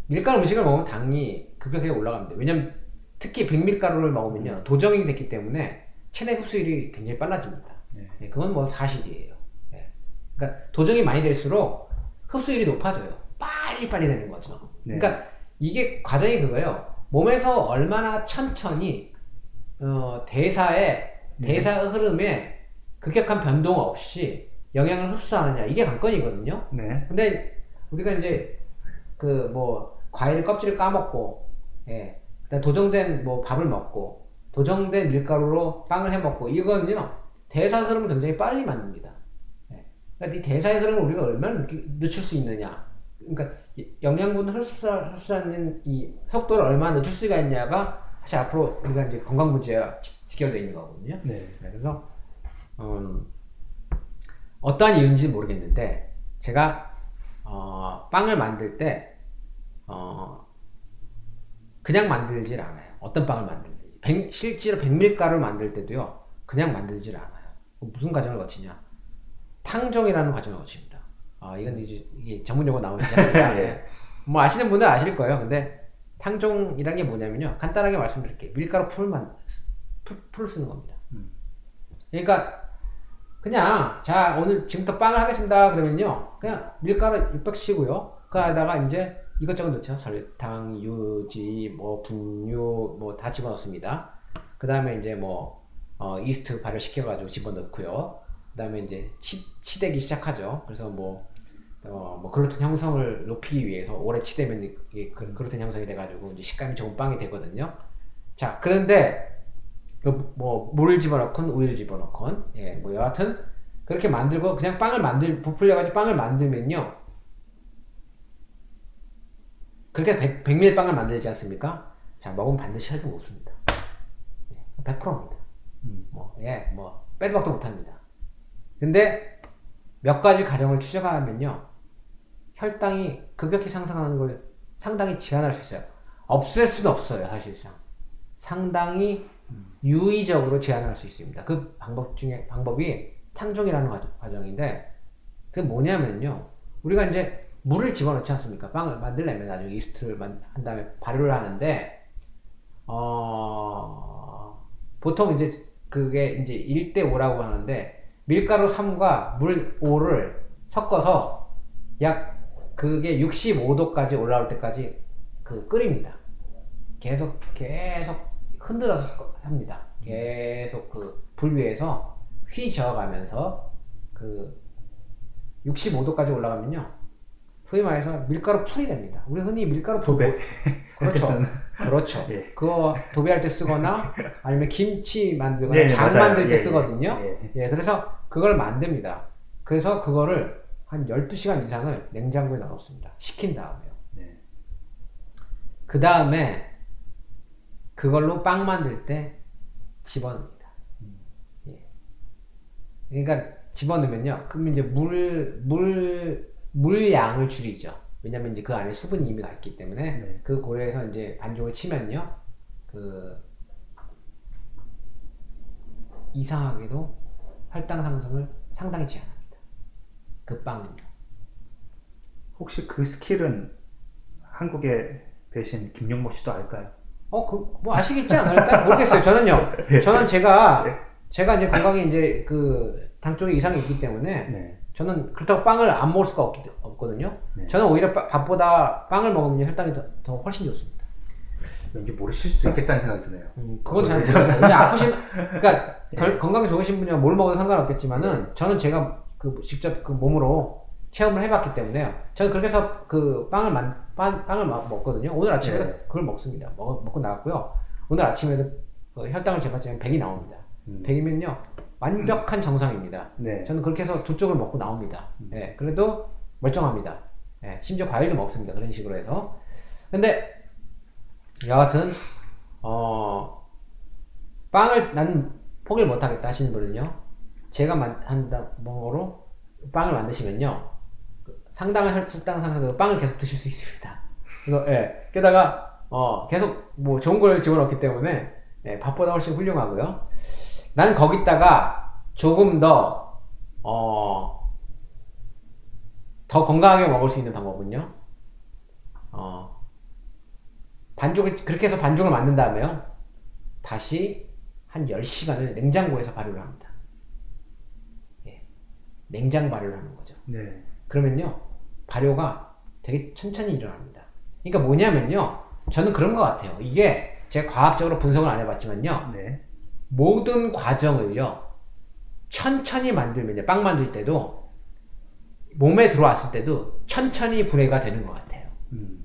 밀가루 음식을 먹으면 당이 급격하게 올라갑니다. 왜냐면 특히 백밀가루를 먹으면요 도정이 됐기 때문에 체내 흡수율이 굉장히 빨라집니다.
네.
네, 그건 뭐 사실이에요. 네. 그러니까 도정이 많이 될수록 흡수율이 높아져요. 빨리 빨리 되는 거죠.
네.
그러니까 이게 과정이 그거예요. 몸에서 얼마나 천천히 어, 대사에
네.
대사 흐름에 급격한 변동 없이 영양을 흡수하느냐 이게 관건이거든요.
네.
근데 우리가 이제 그 뭐 과일 껍질을 까먹고 예 그다음 도정된 뭐 밥을 먹고 도정된 밀가루로 빵을 해 먹고 이거는요 대사 흐름을 굉장히 빨리 만듭니다. 예. 그러니까 이 대사의 흐름을 우리가 얼마나 늦, 늦출 수 있느냐. 그러니까 이 영양분 흡수하, 흡수하는 이 속도를 얼마나 늦출 수가 있냐가 사실 앞으로 우리가 이제 건강 문제와 직- 직결되어 있는 거거든요.
네.
그래서 음, 어떠한 이유인지 모르겠는데 제가 어, 빵을 만들 때 어, 그냥 만들질 않아요. 어떤 빵을 만들든지 백- 실제로 백밀가루 만들 때도요 그냥 만들질 않아요. 무슨 과정을 거치냐? 탕종이라는 과정을 거칩니다. 아 이건 이제 이게 전문 용어 나오는 데뭐 아시는 분들 아실 거예요. 근데 탕종이라는 게 뭐냐면요. 간단하게 말씀드릴게요. 밀가루 풀만 풀, 풀을 쓰는 겁니다.
음.
그러니까 그냥 자 오늘 지금부터 빵을 하겠습니다 그러면요 그냥 밀가루 600 치고요 그 안에다가 이제 이것저것 넣죠 설탕 유지 뭐 분유 뭐 다 집어넣습니다 그 다음에 이제 뭐 어, 이스트 발효 시켜 가지고 집어넣고요 그 다음에 이제 치, 치대기 시작하죠 그래서 뭐 어, 뭐 글루텐 형성을 높이기 위해서 오래 치대면 이게 그- 글루텐 형성이 돼가지고 이제 식감이 좋은 빵이 되거든요. 자, 그런데 그 뭐 물을 집어넣건 우유를 집어넣건 예, 뭐 여하튼 그렇게 만들고 그냥 빵을 만들 부풀려가지고 빵을 만들면요. 그렇게 백, 백밀빵을 만들지 않습니까? 자, 먹으면 반드시 혈등 높습니다. 예, 100%입니다.
음.
뭐, 예, 뭐, 빼도 박도 못합니다. 근데 몇 가지 가정을 추적하면요. 혈당이 급격히 상승하는 걸 상당히 제한할 수 있어요. 없앨 수는 없어요, 사실상. 상당히 유의적으로 제한할 수 있습니다. 그 방법 중에, 방법이 탕종이라는 과- 과정인데, 그게 뭐냐면요. 우리가 이제 물을 집어넣지 않습니까? 빵을 만들려면 나중에 이스트를 만- 한 다음에 발효를 하는데, 어, 보통 이제 그게 이제 1대 5라고 하는데, 밀가루 3과 물 5를 섞어서 약 그게 65도까지 올라올 때까지 그 끓입니다. 계속 계속 흔들어서 합니다. 계속 그 불 위에서 휘저어가면서 그 65도까지 올라가면요. 소위 말해서 밀가루 풀이 됩니다. 우리 흔히 밀가루 풀
도배.
뭐- 그렇죠. 그렇죠.
예.
그거 도배할 때 쓰거나 아니면 김치 만들거나
네, 네,
장
맞아요.
만들 때
예,
쓰거든요.
예.
예, 그래서 그걸 만듭니다. 그래서 그거를 한 12시간 이상을 냉장고에 넣어놓습니다. 식힌 다음에요.
네.
그 다음에 그걸로 빵 만들 때 집어넣습니다. 예. 그러니까 집어넣으면요. 그럼 이제 물, 물, 물량을 줄이죠. 왜냐면 이제 그 안에 수분이 이미 가 있기 때문에
네.
그 고래에서 이제 반죽을 치면요. 그 이상하게도 혈당 상승을 상당히 제한합니다. 그 빵은요.
혹시 그 스킬은 한국의 배신 김용모 씨도 알까요?
어, 그, 뭐 아시겠지 않을까? 모르겠어요. 저는요. 저는 제가, 제가 이제 건강에 이제 그 당 쪽에 이상이 있기 때문에
네.
저는 그렇다고 빵을 안 먹을 수가 없기, 없거든요.
네.
저는 오히려 빠- 밥보다 빵을 먹으면 혈당이 더, 더 훨씬 좋습니다.
왠지 모르실 수도 있겠다는 생각이 드네요.
음, 그건 잘 모르겠어요. 근데 아프신, 그러니까 덜, 건강이 좋으신 분이야 뭘 먹어도 상관없겠지만은 저는 제가 그 직접 그 몸으로 체험을 해봤기 때문에요. 저는 그렇게 해서 그 빵을 만, 빵, 빵을 마- 먹거든요. 오늘 아침에도
네.
그걸 먹습니다. 먹, 먹고 나왔고요. 오늘 아침에도 그 혈당을 재봤지만 100이 나옵니다.
음.
100이면요 완벽한 정상입니다.
네.
저는 그렇게 해서 두 쪽을 먹고 나옵니다.
음.
예, 그래도 멀쩡합니다. 예, 심지어 과일도 먹습니다. 그런 식으로 해서. 근데, 여하튼, 어, 빵을 난 포기를 못하겠다 하시는 분은요, 제가 만, 한다, 뭐로 빵을 만드시면요, 그 상당한 혈- 혈당 상승으로 빵을 계속 드실 수 있습니다. 그래서, 예, 게다가, 어, 계속 뭐 좋은 걸 집어넣기 때문에, 예, 밥보다 훨씬 훌륭하고요. 나는 거기다가 조금 더, 어, 더 건강하게 먹을 수 있는 방법은요, 어, 반죽을, 그렇게 해서 반죽을 만든 다음에요, 다시 한 10시간을 냉장고에서 발효를 합니다. 예, 냉장 발효를 하는 거죠.
네.
그러면요, 발효가 되게 천천히 일어납니다. 그러니까 뭐냐면요, 저는 그런 것 같아요. 이게 제가 과학적으로 분석을 안 해봤지만요,
네.
모든 과정을요 천천히 만들면요 빵 만들 때도 몸에 들어왔을 때도 천천히 분해가 되는 것 같아요
음.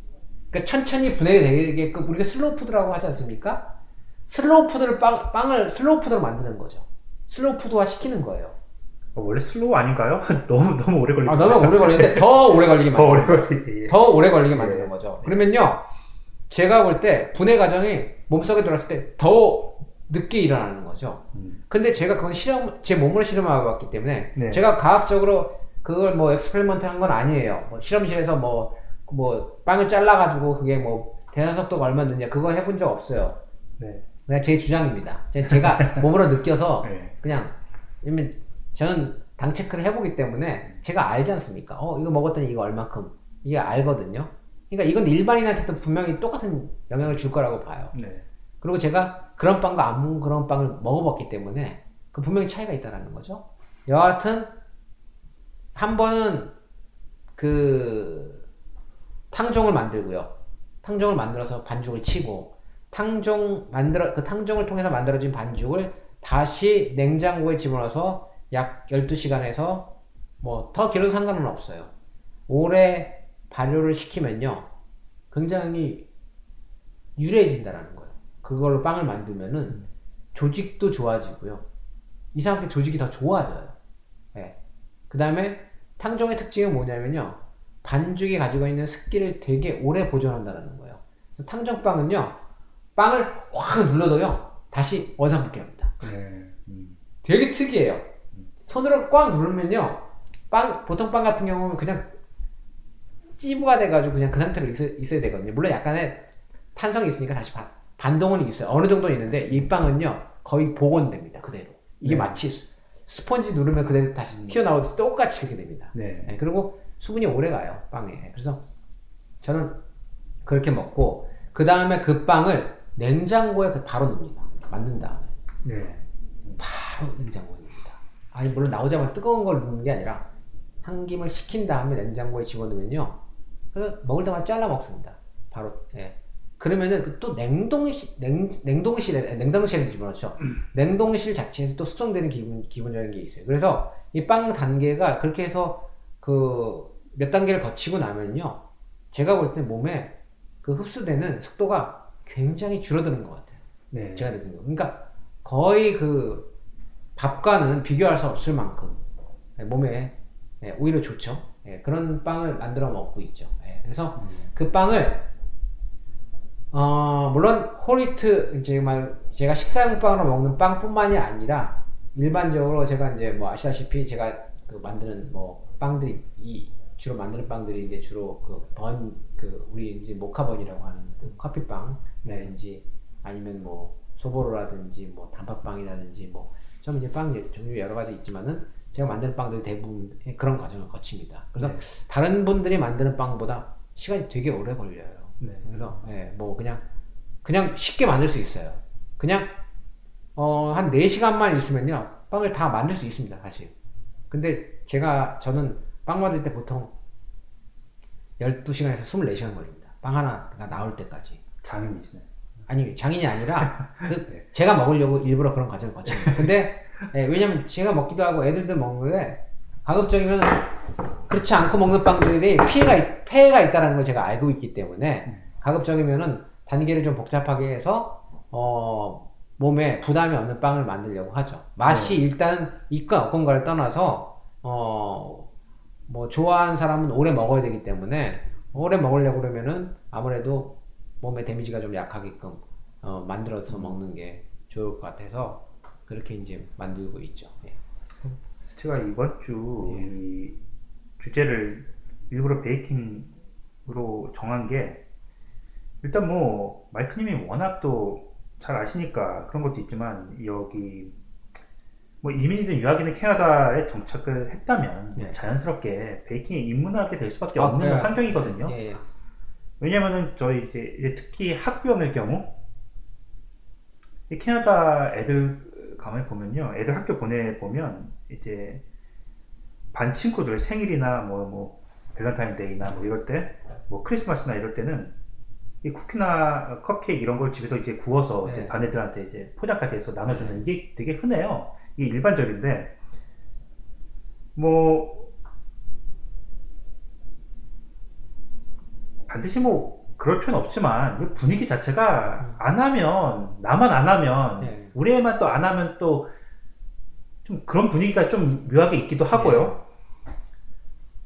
그러니까 천천히 분해되게끔 우리가 slow food라고 하지 않습니까 슬로우 푸드를 빵, 빵을 slow food로 만드는 거죠 slow food화 시키는 거예요
어, 원래 slow 아닌가요? 너무 너무 오래 걸리죠.
아, 너무 오래 걸리는데 더 오래 걸리게
더
만드는
오래. 걸리게. 예.
더 오래 걸리게 만드는
예.
거죠. 그러면요, 제가 볼 때 분해 과정이 몸속에 들어갔을 때 더 늦게 일어나는 거죠.
음.
근데 제가 그건 실험, 제 몸으로 실험하고 왔기 때문에
네.
제가 과학적으로 그걸 뭐 experiment 한 건 아니에요. 뭐 실험실에서 뭐, 뭐 빵을 잘라가지고 그게 뭐 대사속도가 얼마느냐 그거 해본 적 없어요.
네.
그냥 제 주장입니다. 제- 제가 몸으로 느껴서
네.
그냥 왜냐면 저는 당 체크를 해보기 때문에 제가 알지 않습니까? 어 이거 먹었더니 이거 얼마큼 이게 알거든요. 그러니까 이건 일반인한테도 분명히 똑같은 영향을 줄 거라고 봐요.
네.
그리고 제가 그런 빵과 안 그런 빵을 먹어봤기 때문에 그 분명히 차이가 있다라는 거죠. 여하튼 한 번은 그 탕종을 만들고요. 탕종을 만들어서 반죽을 치고 탕종 만들어 그 탕종을 통해서 만들어진 반죽을 다시 냉장고에 집어넣어서 약 12시간에서 뭐 더 길어도 상관은 없어요. 오래 발효를 시키면요. 굉장히 유래해진다라는 거예요. 그걸로 빵을 만들면은 조직도 좋아지고요. 이상하게 조직이 더 좋아져요. 예. 그 다음에 탕종의 특징은 뭐냐면요. 반죽이 가지고 있는 습기를 되게 오래 보존한다는 거예요. 그래서 탕종빵은요. 빵을 확 눌러도요. 다시 원상복귀 합니다.
네. 음.
되게 특이해요. 손으로 꽉 누르면요. 빵, 보통 빵 같은 경우는 그냥 찌부가 돼가지고 그냥 그 상태로 있어, 있어야 되거든요. 물론 약간의 탄성이 있으니까 다시 반, 반동은 있어요. 어느 정도 있는데 이 빵은요. 거의 복원됩니다. 그대로. 이게
네.
마치 스- 스펀지 누르면 그대로 다시
음.
튀어나오듯이 똑같이 그렇게 됩니다.
네.
네, 그리고 수분이 오래 가요 빵에 그래서 저는 그렇게 먹고 그 다음에 그 빵을 냉장고에 그 바로 넣습니다 만든 다음에
네.
바로 냉장고에 아니 물론 나오자마자 뜨거운 걸 넣는 게 아니라 한 김을 식힌 다음에 냉장고에 집어넣으면요. 그래서 먹을 때마다 잘라 먹습니다. 바로 예. 그러면은 그또 냉동실 냉, 냉동실에 냉동실에 집어넣죠. 냉동실 자체에서 또 숙성되는 기분 기본적인 게 있어요. 그래서 이 빵 단계가 그렇게 해서 그 몇 단계를 거치고 나면요. 제가 볼 때 몸에 그 흡수되는 속도가 굉장히 줄어드는 것 같아요.
네.
제가 느낀 거. 그러니까 거의 그 밥과는 비교할 수 없을 만큼 예, 몸에 예, 오히려 좋죠. 예, 그런 빵을 만들어 먹고 있죠. 예, 그래서
음.
그 빵을 어, 물론 whole wheat 이제 말 제가 식사용 빵으로 먹는 빵뿐만이 아니라 일반적으로 제가 이제 뭐 아시다시피 제가 그 만드는 뭐 빵들이 이 주로 만드는 빵들이 이제 주로 그 번그 우리 이제 모카번이라고 하는 그 커피빵이라든지 아니면 뭐 소보로라든지 뭐 단팥빵이라든지 뭐 좀 이제 빵 종류 여러 가지 있지만은 제가 만드는 빵들 대부분 그런 과정을 거칩니다. 그래서
네.
다른 분들이 만드는 빵보다 시간이 되게 오래 걸려요.
네.
그래서 예, 뭐 그냥 그냥 쉽게 만들 수 있어요. 그냥 어, 한 4시간만 있으면요. 빵을 다 만들 수 있습니다, 사실. 근데 제가 저는 빵 만들 때 보통 12시간에서 24시간 걸립니다. 빵 하나가 나올 때까지.
장인이시네.
아니, 장인이 아니라 그
네.
제가 먹으려고 일부러 그런 과정을 거칩니다. 근데 예, 왜냐면 제가 먹기도 하고 애들도 먹는데 가급적이면 그렇지 않고 먹는 빵들이 피해가 있- 폐해가 있다는 걸 제가 알고 있기 때문에 가급적이면은 단계를 좀 복잡하게 해서 어 몸에 부담이 없는 빵을 만들려고 하죠. 맛이 일단 있건 없건가를 떠나서 어 뭐 좋아하는 사람은 오래 먹어야 되기 때문에 오래 먹으려고 그러면은 아무래도 몸에 데미지가 좀 약하게끔 어, 만들어서 먹는 게 좋을 것 같아서 그렇게 이제 만들고 있죠. 예.
제가 이번 주
예.
이 주제를 일부러 베이킹으로 정한 게 일단 뭐 마이크님이 워낙 또 잘 아시니까 그런 것도 있지만 여기 뭐 이민이든 유학이든 캐나다에 정착을 했다면
예.
자연스럽게 베이킹에 입문하게 될 수밖에
아,
없는
네.
환경이거든요.
예, 예.
왜냐면은 저희 이제 이제 특히 학교의 경우 이 캐나다 애들 가만히 보면요 애들 학교 보내 보면 이제 반 친구들 생일이나 뭐뭐 밸런타인데이나 뭐 이럴 때 뭐 크리스마스나 이럴 때는 이 쿠키나 컵케이크 이런 걸 집에서 이제 구워서 이제
네.
반 애들한테 이제 포장까지 해서 나눠주는 이게 되게 흔해요. 이게 일반적인데 뭐 반드시 뭐 그럴 필요는 없지만 이 분위기 자체가 안 하면 나만 안 하면
네.
우리 애만 또 안 하면 또 좀 그런 분위기가 좀 묘하게 있기도 하고요.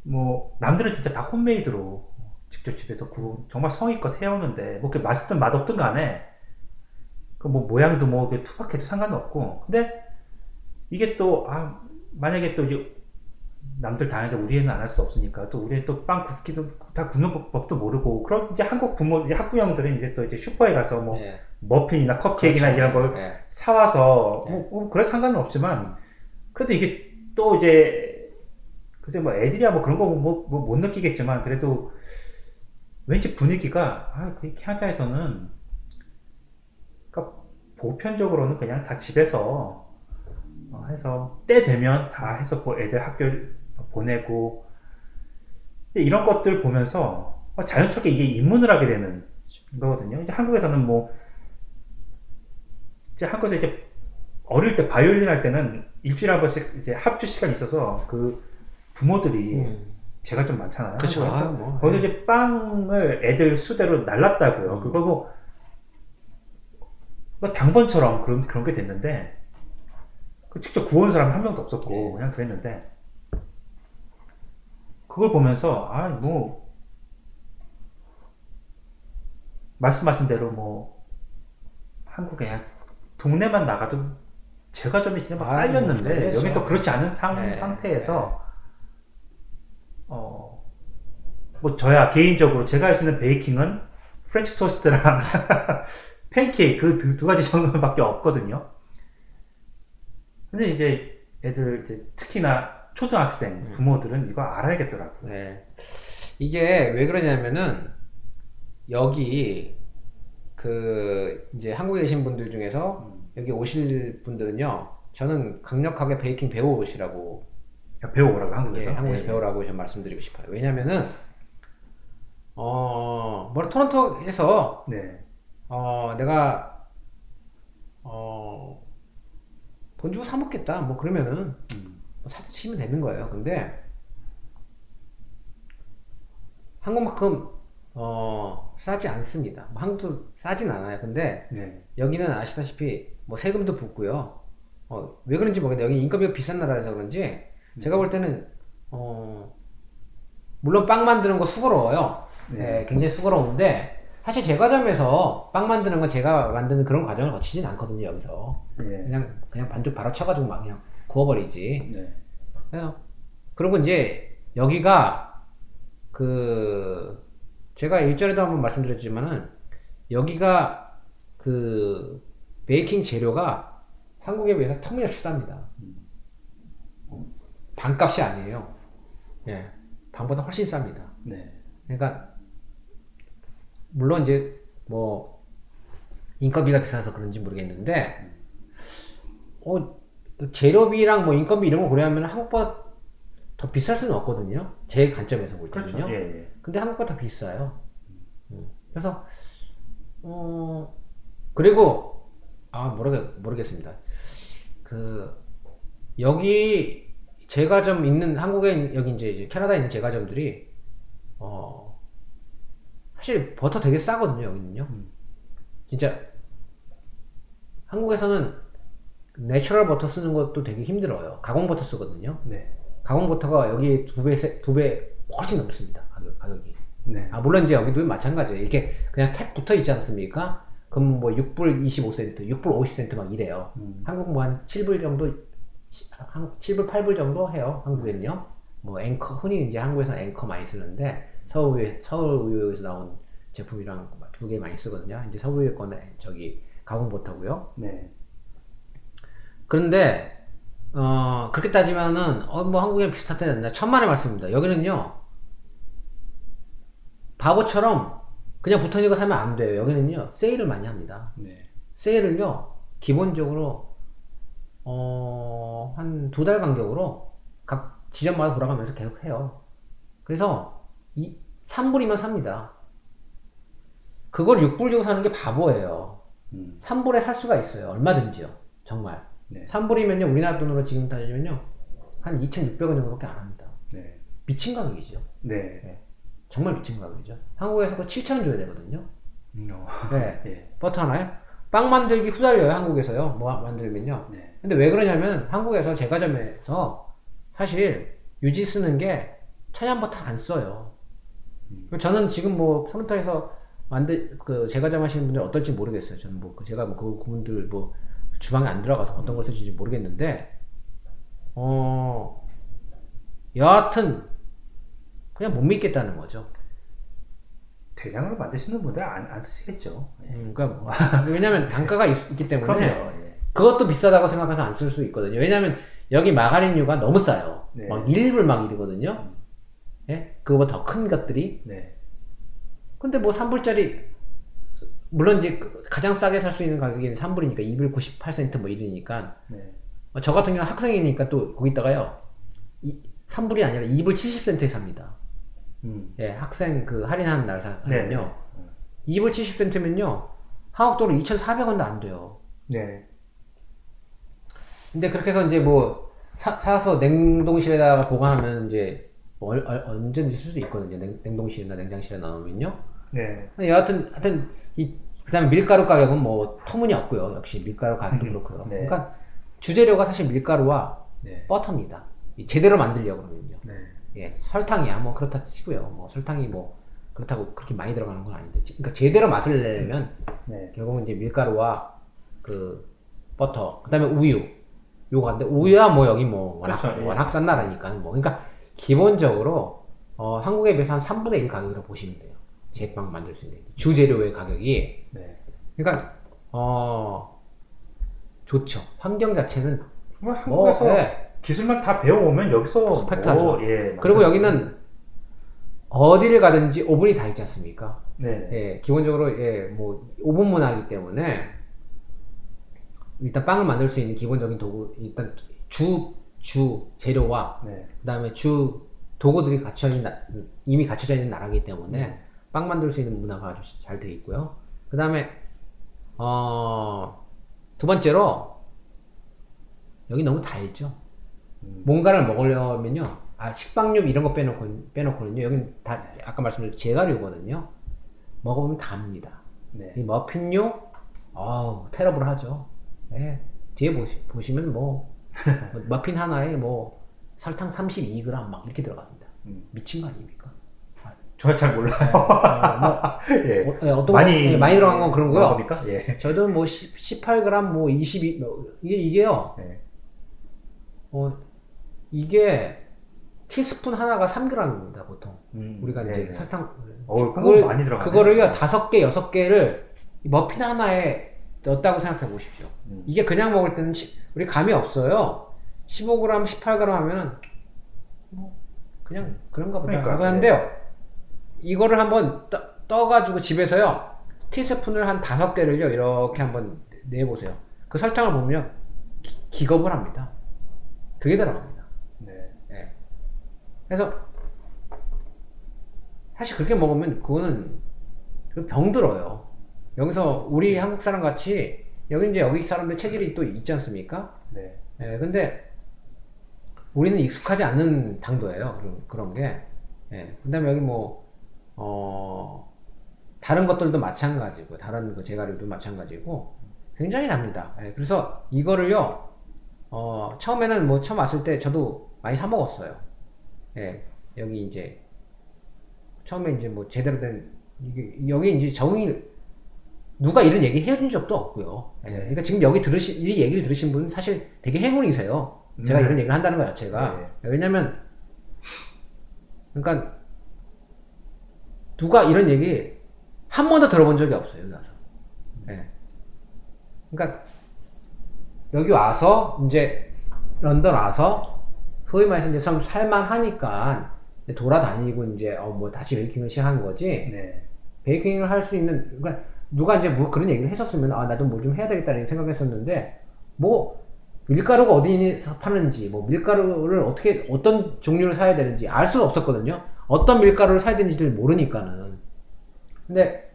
뭐 남들은 진짜 다 홈메이드로 직접 집에서 구워 정말 성의껏 해오는데 뭐 그게 맛있든 맛없든 간에 그 뭐 모양도 뭐 투박해도 상관은 없고 근데 이게 또 아 만약에 또 이제 남들 다하는데 우리 애는 안 할 수 없으니까 또 우리 애 또 빵 굽기도 다 굽는 법- 법도 모르고 그럼 이제 한국 부모 이제 학부형들은 이제 또 이제 슈퍼에 가서 뭐
예.
머핀이나 컵케이크나 이런 걸
예.
사와서
네.
뭐, 뭐 그래 상관은 없지만 그래도 이게 또 이제 글쎄 뭐 애들이야 뭐 그런 거 뭐 못 느끼겠지만 그래도 왠지 분위기가 아, 그 캐나다에서는 그러니까 보편적으로는 그냥 다 집에서 어, 해서 때 되면 다 해서 뭐 애들 학교 보내고 이런 것들 보면서 어, 자연스럽게 이게 입문을 하게 되는 거거든요. 이제 한국에서는 뭐 이제 한국에서 이제 어릴 때 바이올린 할 때는 일주일에 한 번씩 이제 합주 시간이 있어서 그 부모들이
음.
제가 좀 많잖아요.
아, 뭐.
거기서 이제 빵을 애들 수대로 날랐다고요.
음.
그거 뭐, 뭐 당번처럼 그런 그런 게 됐는데 그 직접 구워온 사람 한 명도 없었고
네.
그냥 그랬는데 그걸 보면서 아뭐 말씀하신 대로 뭐 한국에 동네만 나가도 제과점이 진짜 막
아,
널렸는데. 여기 또 그렇지 않은 상,
네.
상태에서 어, 뭐 저야 개인적으로 제가 할 수 있는 baking은 French toast랑 팬케이크 그 두 가지 정도밖에 없거든요. 근데 이제 애들 이제 특히나 초등학생
음.
부모들은 이거 알아야겠더라고요.
네. 이게 왜 그러냐면은 여기 그 이제 한국에 계신 분들 중에서
음.
여기 오실 분들은요. 저는 강력하게 베이킹 배워오시라고
그러니까 배워오라고 한국에서.
예, 한국에서
예.
배우라고 좀 말씀드리고 싶어요. 왜냐면은 어, 뭐 토론토에서
네.
어, 내가 어, 돈 주고 사 먹겠다. 뭐 그러면은
음.
사드시면 되는 거예요. 근데 한국만큼 어, 싸지 않습니다. 뭐 한국도 싸진 않아요. 근데
네.
여기는 아시다시피 뭐 세금도 붙고요. 어, 왜 그런지 모르겠는데 여기 인건비가 비싼 나라라서 그런지 제가 볼 때는 어, 물론 빵 만드는 거 수고로워요.
네.
네, 굉장히 수고로운데 사실 제 과점에서 빵 만드는 건 제가 만드는 그런 과정을 거치진 않거든요. 여기서
네.
그냥 그냥 반죽 바로 쳐가지고 막 그냥 구워버리지.
네.
그래서 그리고 이제 여기가 그 제가 일전에도 한번 말씀드렸지만은 여기가 그 베이킹 재료가 한국에 비해서 터무니없이 쌉니다. 반값이 아니에요. 예, 반보다 훨씬 쌉니다.
네.
그러니까 물론 이제 뭐 인건비가 비싸서 그런지 모르겠는데 어 재료비랑 뭐 인건비 이런 거 고려하면 한국보다 더 비쌀 수는 없거든요. 제 관점에서 볼 때는요.
그렇죠. 예, 예.
근데 한국보다 더 비싸요. 음. 그래서 어 그리고 아 모르겠 모르겠습니다. 그 여기 제과점 있는 한국에 여기 이제 이제 캐나다에 있는 제과점들이 어 사실 버터 되게 싸거든요 여기는요.
음.
진짜 한국에서는 natural 버터 쓰는 것도 되게 힘들어요. 가공 버터 쓰거든요.
네.
가공 버터가 여기 두 배, 두배 훨씬 넘습니다. 가격, 가격 이.
네.
아, 물론 이제 여기도 마찬가지예요. 이렇게 그냥 탭 버터 있지 않습니까? 그럼 뭐 6불 25센트, 6불 50센트 막 이래요.
음.
한국 뭐 한 7불 정도, 치- 한 7불, 8불 정도 해요. 한국에는요. 뭐 앵커, 흔히 이제 한국에서는 앵커 많이 쓰는데 서울우유, 서울우유에서 나온 제품이랑 두 개 많이 쓰거든요. 이제 서울우유 거는 저기 가공 버터고요.
네.
그런데 어 그렇게 따지면은 어 뭐 한국이랑 비슷하지 않나 천만의 말씀입니다. 여기는요 바보처럼 그냥 붙어 있는 거 사면 안 돼요. 여기는요 세일을 많이 합니다.
네.
세일을요 기본적으로 어 한 두 달 간격으로 각 지점마다 돌아가면서 계속 해요. 그래서 이 3불이면 삽니다. 그걸 6불 주고 사는 게 바보예요.
음.
3불에 살 수가 있어요. 얼마든지요. 정말.
네.
3불이면요, 우리나라 돈으로 지금 따지면요, 한 2,600원 정도밖에 안 합니다.
네.
미친 가격이죠.
네.
정말 미친 가격이죠. 한국에서 그 7,000원 줘야 되거든요.
음, 어.
네.
예.
버터 하나요? 빵 만들기 후달려요, 한국에서요. 뭐 만들면요.
네.
근데 왜 그러냐면 한국에서 제과점에서 사실 유지 쓰는 게 천연 버터 안 써요. 저는 지금 뭐 프론터에서 만들 그 제과점 하시는 분들 어떨지 모르겠어요. 저는 뭐그 제가 뭐 그 그분들 뭐 주방에 안 들어가서 어떤 걸 쓰실지 모르겠는데 어 여하튼 그냥 못 믿겠다는 거죠.
대량으로 만드시는 분들 안, 안 쓰시겠죠. 예.
음, 그러니까 뭐, 왜냐면 단가가 있, 기 때문에
그럼요. 예.
그것도 비싸다고 생각해서 안 쓸 수 있거든요. 왜냐면 여기 마가린류가 너무 싸요.
네.
막 1불 막 이러거든요. 예? 그거보다 더 큰 것들이.
네.
근데 뭐 3불짜리 물론 이제 그 가장 싸게 살 수 있는 가격이 3불이니까 2불 98센트 뭐 이러니까
네.
어, 저 같은 경우는 학생이니까 또 거기다가요. 이, 3불이 아니라 2불 70센트에 삽니다.
음.
예, 학생 그 할인하는 날 사-
네.
사면요. 2불 70센트면요. 한국 돈으로 2,400원도 안 돼요.
네.
근데 그렇게 해서 이제 뭐 사, 사서 냉동실에다가 보관하면 이제 뭐 얼- 얼- 언제든지 쓸 수 있거든요. 냉, 동실이나 냉장실에 넣으면요.
네.
여하튼 하여튼 이 그다음에 밀가루 가격은 뭐 터무니없고요. 역시 밀가루 가격도
음,
그렇고요.
네.
그러니까 주재료가 사실 밀가루와
네.
버터입니다. 이 제대로 만들려고 그러면요.
네.
예, 설탕이야 뭐 그렇다 치고요. 뭐 설탕이 뭐 그렇다고 그렇게 많이 들어가는 건 아닌데, 지- 그러니까 제대로 맛을 내려면
네.
결국은 이제 밀가루와 그 버터, 그다음에 우유 요거인데 우유야 뭐 여기 뭐 워낙
그렇죠, 예.
워낙 싼 나라니까 뭐 그러니까 기본적으로 어, 한국에 비해서 한 3분의 1 가격으로 보시면 돼요. 제빵 만들 수 있는 주재료의 가격이
네.
그러니까 어 좋죠. 환경 자체는
정말
뭐
한국에서
예.
기술만 다 배워오면 여기서
퍼펙트하죠.
뭐, 예.
그리고 여기는 어디를 가든지 오븐이 다 있지 않습니까?
네.
예, 기본적으로 예, 뭐 오븐 문화이기 때문에 일단 빵을 만들 수 있는 기본적인 도구 일단 주 주 재료와
네.
그다음에 주 도구들이 갖춰 있는 나- 이미 갖춰져 있는 나라이기 때문에
음.
빵 만들 수 있는 문화가 아주 잘 되어 있고요. 그 다음에 어, 두 번째로 여기 너무 달죠.
음.
뭔가를 먹으려면요. 아, 식빵류 이런 거 빼놓고, 빼놓고는요. 여긴 다, 아까 말씀드린 제가류거든요. 먹어보면 답니다.
네.
이 머핀류, 어우, 테러블 하죠. 예. 뒤에 보시, 보시면 뭐, 뭐 머핀 하나에 뭐, 설탕 32g 막 이렇게 들어갑니다.
음.
미친 거 아닙니까?
저잘 몰라요.
어, 뭐,
예.
어, 예, 어떤
많이
거, 예, 많이 들어간 건 그런 거요.
겁니까? 예.
저도 뭐 10, 18g 뭐 22, 뭐 이게, 이게요.
네.
어, 이게 티스푼 하나가 3g입니다, 보통.
음.
우리가
네,
이제
네.
설탕
어우,
그걸
많이 들어가네.
그거를요 다섯 개 여섯 개를 머핀 하나에 넣었다고 생각해 보십시오.
음.
이게 그냥 먹을 때는 시- 우리 감이 없어요. 15g, 18g 하면은 뭐 그냥 그런가 보다
그러니까,
하는데요. 이거를 한번 떠, 떠가지고 집에서요 티스푼을 한 다섯 개를요 이렇게 한번 내보세요. 그 설탕을 보면 기, 기겁을 합니다. 그게 들어갑니다.
네.
예. 그래서 사실 그렇게 먹으면 그거는 그 병들어요. 여기서 우리 한국 사람 같이 여기 이제 여기 사람들 체질이 또 있지 않습니까?
네.
예, 근데 우리는 익숙하지 않은 당도예요. 그런, 그런 게. 예. 그 다음에 여기 뭐, 어, 다른 것들도 마찬가지고, 다른 그 제가류도 마찬가지고, 굉장히 답니다. 예, 그래서 이거를요, 어, 처음에는 뭐 처음 왔을 때 저도 많이 사 먹었어요. 예, 여기 이제, 처음에 이제 뭐 제대로 된, 이게, 여기 이제 적응이, 누가 이런 얘기 해준 적도 없고요. 예, 그러니까 지금 여기 들으신, 이 얘기를 들으신 분은 사실 되게 행운이세요. 제가
네.
이런 얘기를 한다는 것 자체가. 왜냐면, 그러니까, 누가 이런 얘기 한 번도 들어본 적이 없어요, 여기 와서. 예. 그러니까, 여기 와서, 이제, 런던 와서, 소위 말해서 이제 좀 살만하니까, 돌아다니고, 이제, 어, 뭐, 다시 베이킹을 시작한 거지,
네.
베이킹을 할 수 있는, 그러니까, 누가 이제 뭐 그런 얘기를 했었으면, 아, 나도 뭐좀 해야 되겠다는 생각했었는데, 뭐, 밀가루가 어디서 파는지, 뭐, 밀가루를 어떻게, 어떤 종류를 사야 되는지 알 수가 없었거든요. 어떤 밀가루를 사야 되는지를 모르니까는. 근데,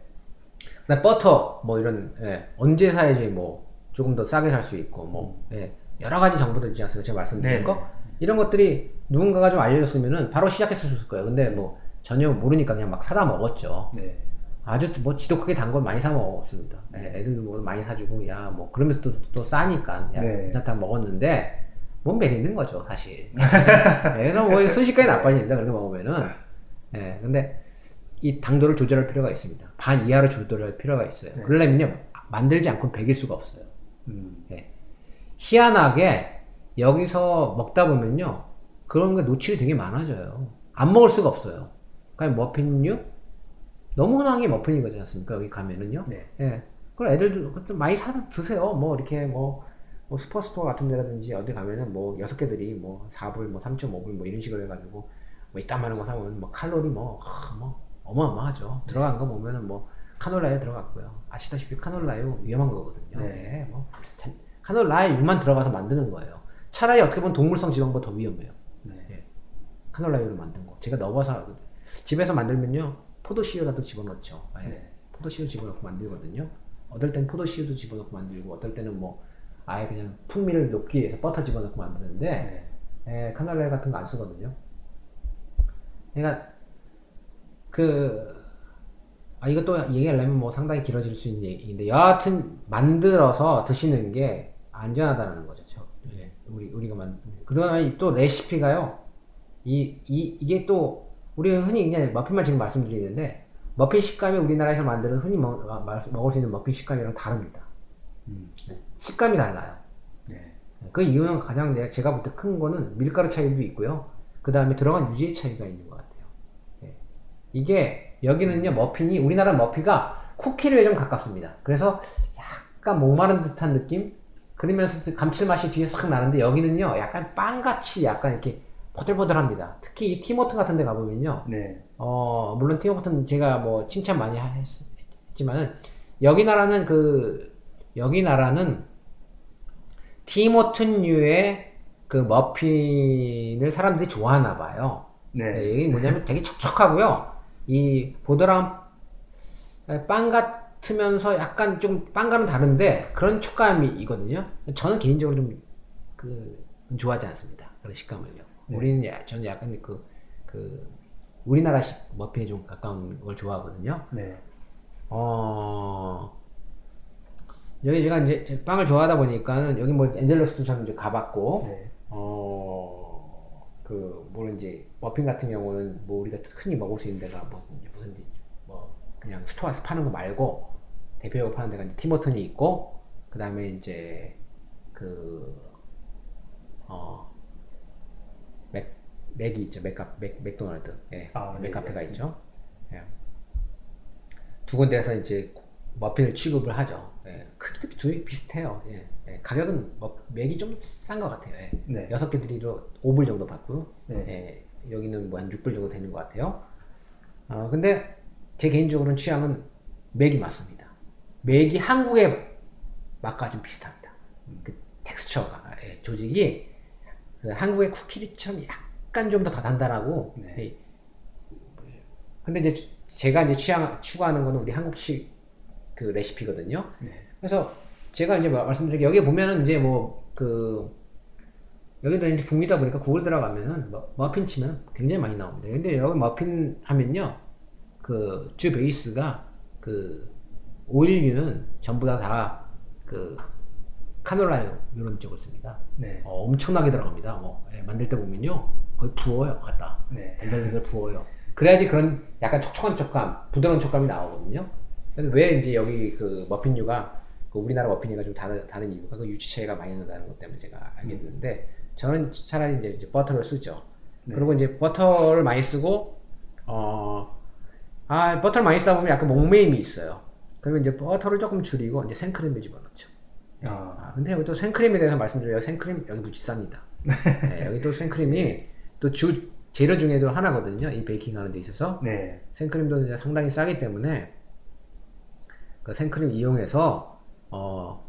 그다음 버터, 뭐 이런, 예, 언제 사야지 뭐, 조금 더 싸게 살 수 있고, 뭐, 예, 여러 가지 정보들 있지 않습니까? 제가 말씀드린
네.
거? 이런 것들이 누군가가 좀 알려줬으면은 바로 시작했을 거예요. 근데 뭐, 전혀 모르니까 그냥 막 사다 먹었죠.
네.
아주 뭐 지독하게 단 건 많이 사 먹었습니다. 예, 애들도 뭐 많이 사주고 야 뭐 그러면서 또, 또 싸니까 야
네.
괜찮다 먹었는데 몸 베리는 거죠 사실. 예, 그래서 뭐 순식간에 나빠집니다 그렇게 먹으면은. 예, 근데 이 당도를 조절할 필요가 있습니다. 반 이하로 조절할 필요가 있어요.
네.
그러려면요 만들지 않고 베길 수가 없어요.
음.
희한하게 여기서 먹다 보면요 그런 게 노출이 되게 많아져요 안 먹을 수가 없어요 그냥 머핀류 너무 흔한 게 머핀인 거지 않습니까 여기 가면은요
네.
예 그럼 애들도 좀 많이 사서 드세요 뭐 이렇게 뭐, 뭐 Superstore 같은 데라든지 어디 가면은 뭐 여섯 개들이 뭐 4불 뭐 3.5불 뭐 이런 식으로 해가지고 뭐 이따만한 거 사면 뭐 칼로리 뭐, 하, 뭐 어마어마하죠 들어간 거 보면은 뭐 카놀라유 들어갔고요 아시다시피 카놀라유 위험한 거거든요
네.
예, 뭐 자- 카놀라유만 들어가서 만드는 거예요. 차라리 어떻게 보면 동물성 지방보다 더 위험해요.
네.
카놀라유를 만든 거. 제가 넣어서 집에서 만들면요. 포도씨유라도 집어넣죠. 예.
네.
포도씨유 집어넣고 만들거든요. 어떨 땐 포도씨유도 집어넣고 만들고 어떨 때는 뭐 아예 그냥 풍미를 높기 위해서 버터 집어넣고 만드는데
네.
예, 카놀라유 같은 거 안 쓰거든요. 그러니까 그 아, 이것도 얘기하려면 뭐 상당히 길어질 수 있는 얘기인데 여하튼 만들어서 드시는 게 안전하다는 거죠. 저, 예, 우리 우리가 만 그다음에 또 레시피가요. 이, 이 이게 또 우리 흔히 그냥 머핀만 지금 말씀드리는데 머핀 식감이 우리나라에서 만드는 흔히 먹, 마- 먹을 수 있는 머핀 식감이랑 다릅니다.
음.
네, 식감이 달라요.
네.
그 이유는 가장 내- 제가 볼 때 큰 거는 밀가루 차이도 있고요. 그 다음에 들어간 유지의 차이가 있는 것 같아요. 예. 이게 여기는요 머핀이 우리나라 머피가 쿠키류에 좀 가깝습니다. 그래서 약간 목마른 듯한 느낌. 그러면서 감칠맛이 뒤에 싹 나는데 여기는요 약간 빵같이 약간 이렇게 보들보들합니다. 특히 이 티모튼 같은 데 가보면요.
네.
어, 물론 티모튼 제가 뭐 칭찬 많이 하- 했, 했지만은 여기 나라는 그 여기 나라는 티모튼류의 그 머핀을 사람들이 좋아하나 봐요.
네.
네, 이게 뭐냐면 되게 촉촉하고요. 이 보드람 빵 같으면서 약간 좀 빵과는 다른데 그런 촉감이거든요. 저는 개인적으로 좀그 좋아하지 않습니다. 그런 식감을요.
네.
우리는 야- 저는 약간 그, 그 우리나라식 머핀에 좀 가까운 걸 좋아하거든요.
네.
어, 여기 제가 이제 제 빵을 좋아하다 보니까는 여기 뭐 엔젤러스도 참 이제 가봤고,
네.
어, 그, 뭐는 이제, 머핀 같은 경우는 뭐 우리가 흔히 먹을 수 있는 데가 무슨, 이제 무슨, 뭐, 그냥 스토어에서 파는 거 말고, 대표적으로 파는 데가 이제 티머튼이 있고, 그 다음에 이제, 그, 어, 맥, 맥이 있죠. 맥카, 맥, 맥도날드. 예.
아, 네,
맥카페가
네.
있죠. 예. 두 군데에서 이제 머핀을 취급을 하죠. 예. 크기도 두 비슷해요. 예. 예. 가격은 뭐 맥이 좀 싼 것 같아요. 예.
네.
여섯 개 드리로 5불 정도 받고요.
네.
예, 여기는 뭐 한 6불 정도 되는 것 같아요. 어, 근데 제 개인적으로는 취향은 맥이 맞습니다. 맥이 한국의 맛과 좀 비슷합니다. 그 텍스처가, 예, 조직이 그 한국의 쿠키처럼 약간 좀 더 단단하고,
네.
예, 근데 이제 제가 이제 취향, 추구하는 거는 우리 한국식 그 레시피거든요.
네.
그래서 제가 이제 말씀드린 게 여기 보면은 이제 뭐 그 여기도 이제 북미다 보니까 구글 들어가면은 뭐 머핀 치면 굉장히 많이 나옵니다. 근데 여기 머핀 하면요 그 주 베이스가 그 오일류는 전부 다 다 그 카놀라유 이런 쪽을 씁니다.
네.
어, 엄청나게 들어갑니다. 뭐 예, 만들 때 보면요 거의 부어요 갖다.
네.
달달달 부어요. 그래야지 그런 약간 촉촉한 촉감, 부드러운 촉감이 나오거든요. 그래서 왜 이제 여기 그 머핀류가 그 우리나라 머핀이가 좀 다른, 다른 이유가 그 차이가 많이 난다는 것 때문에 제가 알게 됐는데 저는 차라리 이제, 이제 버터를 쓰죠.
네.
그리고 이제 버터를 많이 쓰고 어, 아 버터를 많이 쓰다 보면 약간 목매임이 있어요. 그러면 이제 버터를 조금 줄이고 이제 생크림을 집어넣죠.
아.
아, 근데 여기 또 생크림에 대해서 말씀드려요. 생크림 여기 무지 쌉니다. 네, 여기 또 생크림이 또 주 재료 중에도 하나거든요. 이 베이킹 하는 데 있어서
네.
생크림도 이제 상당히 싸기 때문에 그 생크림 이용해서 어,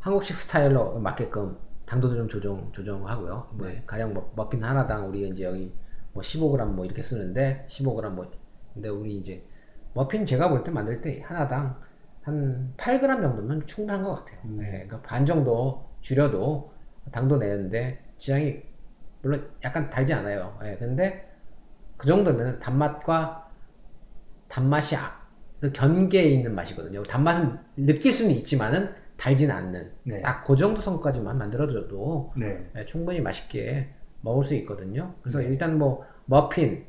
한국식 스타일로 맞게끔 당도도 좀 조정 조정하고요. 뭐
네.
가령 뭐 머핀 하나당 우리 이제 여기 뭐 15g 뭐 이렇게 쓰는데 15g 뭐 근데 우리 이제 머핀 제가 볼 때 만들 때 하나당 한 8g 정도면 충분한 것 같아요.
음.
예, 그러니까 반 정도 줄여도 당도 내는데 지향이 물론 약간 달지 않아요. 예, 근데 그 정도면 단맛과 단맛이 아- 견계에 있는 맛이거든요. 단맛은 느낄 수는 있지만은 달진 않는
네.
딱그 정도 성까지만 만들어줘도
네.
예, 충분히 맛있게 먹을 수 있거든요. 그래서
네.
일단 뭐 머핀,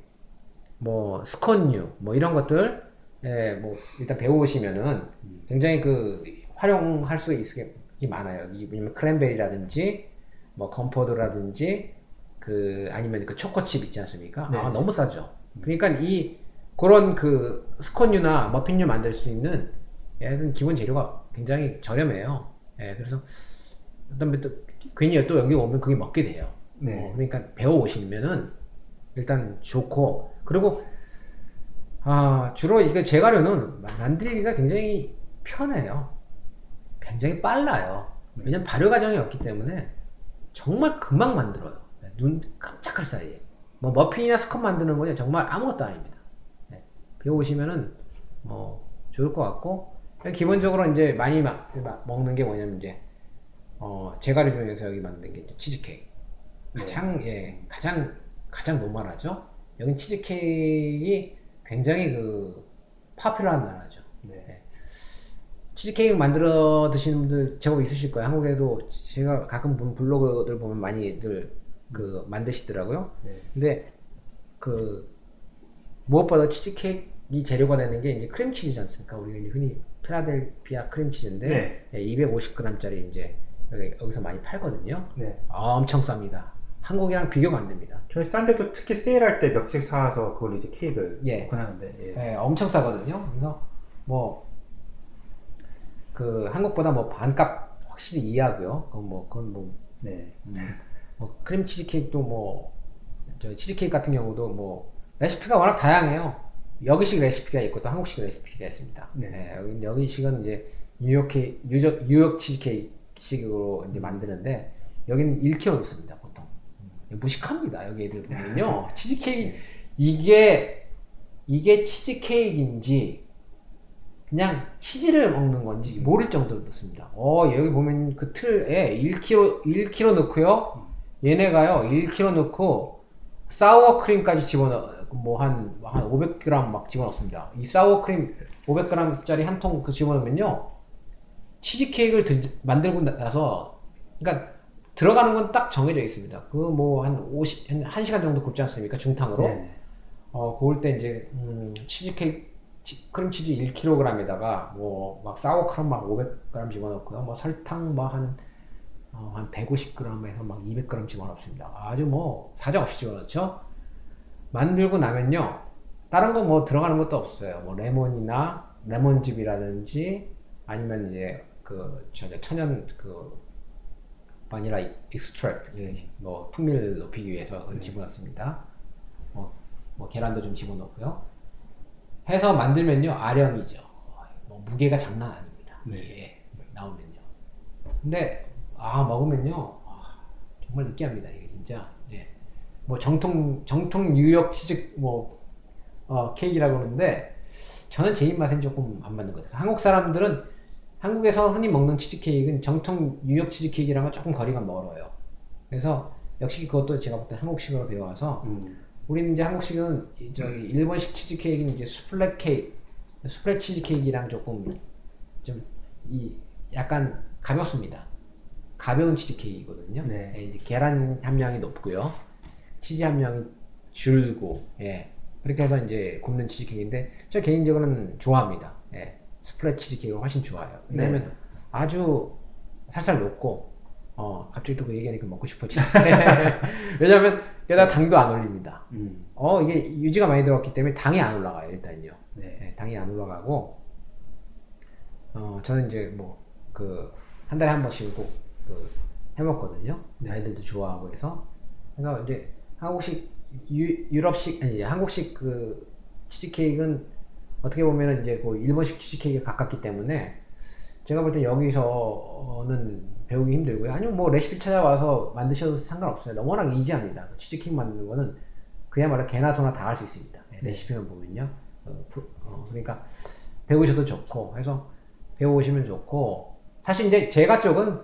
뭐 스콘류, 뭐 이런 것들 예, 뭐 일단 배워보시면은
음.
굉장히 그 활용할 수 있을 게 많아요. 이 왜냐면 크랜베리라든지 뭐 건포도라든지 그 아니면 그 초코칩 있지 않습니까?
네.
아 너무 싸죠. 그러니까 이 그런 그 스콘류나 머핀류 만들 수 있는 얘는 기본 재료가 굉장히 저렴해요. 예, 그래서 그다음에 또 괜히 또 여기 오면 그게 먹게 돼요.
네.
어, 그러니까 배워 오시면은 일단 좋고 그리고 아 주로 이게 제가류는 만들기가 굉장히 편해요. 굉장히 빨라요. 왜냐면 발효 과정이 없기 때문에 정말 금방 만들어요. 네, 눈 깜짝할 사이에. 뭐 머핀이나 스콘 만드는 거는 정말 아무것도 아닙니다. 네, 배워보시면은 뭐 좋을 것 같고 기본적으로 이제 많이 마- 마- 먹는 게 뭐냐면 이제 어 제가류 중에서 여기 만든 게 치즈케이크.
네.
가장 예 가장 가장 노멀하죠. 여긴 치즈케이크 굉장히 그 파퓰러한 나라죠.
네.
치즈케이크 만들어 드시는 분들 제법 있으실 거예요. 한국에도 제가 가끔 본 블로그들 보면 많이들 그 만드시더라고요.
네.
근데 그 무엇보다 치즈케이크 재료가 되는 게 이제 크림치즈지 않습니까? 우리가 이제 흔히 필라델피아 크림치즈인데
네.
예, 250g짜리 이제 여기, 여기서 많이 팔거든요.
네.
아, 엄청 싸니다. 한국이랑 비교가 안 됩니다.
저희 싼데도 특히 세일할 때몇개 사와서 그걸 이제 케이크를
예.
하는데. 예.
예, 엄청 싸거든요. 그래서 뭐 그 한국보다 뭐 반값 확실히 이해하고요. 그건 뭐 그건 뭐,
네.
음, 뭐 크림 치즈 케이크도 뭐 저 치즈 케이크 같은 경우도 뭐 레시피가 워낙 다양해요. 여기식 레시피가 있고 또 한국식 레시피가 있습니다.
네.
예, 여기 여기식은 이제 뉴욕 케이 뉴욕, 뉴욕 치즈케이크식으로 이제 만드는데 여기는 1kg 넣습니다 보통. 무식합니다 여기 애들 보면요 치즈케이크 이게 이게 치즈케이크인지 그냥 치즈를 먹는 건지 모를 정도로 넣습니다. 어 여기 보면 그 틀에 1kg 1kg 넣고요. 얘네가요 1kg 넣고 사워 크림까지 집어넣어 뭐 한 한 500g 막 집어넣습니다. 이 사워 크림 500g짜리 한 통 그 집어넣으면요 치즈 케이크를 드- 만들고 나- 나서 그러니까 들어가는 건 딱 정해져 있습니다. 그 뭐 한 50, 한 1시간 정도 굽지 않습니까? 중탕으로.
네.
어, 그럴 때 이제, 음, 치즈케이크, 치- 크림치즈 1kg에다가, 뭐, 막 사워크림 막 500g 집어넣고요. 뭐, 설탕 뭐 한, 어, 한 150g에서 막 200g 집어넣습니다. 아주 뭐, 사정없이 집어넣죠. 만들고 나면요. 다른 거 뭐 들어가는 것도 없어요. 뭐, 레몬이나, 레몬즙이라든지, 아니면 이제, 그, 저, 천연, 그, 바닐라 extract, 예, 뭐, 풍미를 높이기 위해서 그걸 집어넣습니다. 뭐, 뭐 계란도 좀 집어넣고요. 해서 만들면요 아령이죠. 뭐 무게가 장난 아닙니다.
네.
예, 나오면요. 근데 아 먹으면요 아, 정말 느끼합니다. 이게 진짜. 예. 뭐 정통 정통 뉴욕 치즈 뭐 어, 케이크라고 그러는데 저는 제 입맛엔 조금 안 맞는 것 같아요. 한국 사람들은 한국에서 흔히 먹는 치즈 케이크는 정통 뉴욕 치즈 케이크랑은 조금 거리가 멀어요. 그래서 역시 그것도 제가 볼때 한국식으로 배워와서
음.
우리는 이제 한국식은 이 저기 일본식 치즈 케이크는 이제 수플레 케이크, 수플레 치즈 케이크랑 조금 좀 이 약간 가볍습니다. 가벼운 치즈 케이크거든요.
네.
예, 이제 계란 함량이 높고요, 치즈 함량이 줄고, 예 그렇게 해서 이제 굽는 치즈 케이크인데 저 개인적으로는 좋아합니다. 예, 스프레 치즈 케이크가 훨씬 좋아요. 왜냐면
네.
아주 살살 녹고, 어 갑자기 또 그 얘기하니까 먹고 싶어지네. 왜냐면 게다가 당도 안 올립니다.
음.
어 이게 유지가 많이 들어갔기 때문에 당이 안 올라가요 일단요.
네.
네, 당이 안 올라가고 어 저는 이제 뭐 그 한 달에 한 번씩 꼭 그 해먹거든요.
네.
아이들도 좋아하고 해서 그래서 이제 한국식 유, 유럽식 아니 한국식 그 치즈케이크는 어떻게 보면은 이제 그 일본식 치즈케이크에 가깝기 때문에 제가 볼 때 여기서는 배우기 힘들고요. 아니면 뭐 레시피 찾아와서 만드셔도 상관없어요. 워낙 이지합니다. 치즈케이크 만드는 거는 그야말로 개나 소나 다 할 수 있습니다. 네, 레시피만 보면요. 어, 프- 어, 그러니까 배우셔도 좋고 해서 배워오시면 좋고 사실 이제 제가 쪽은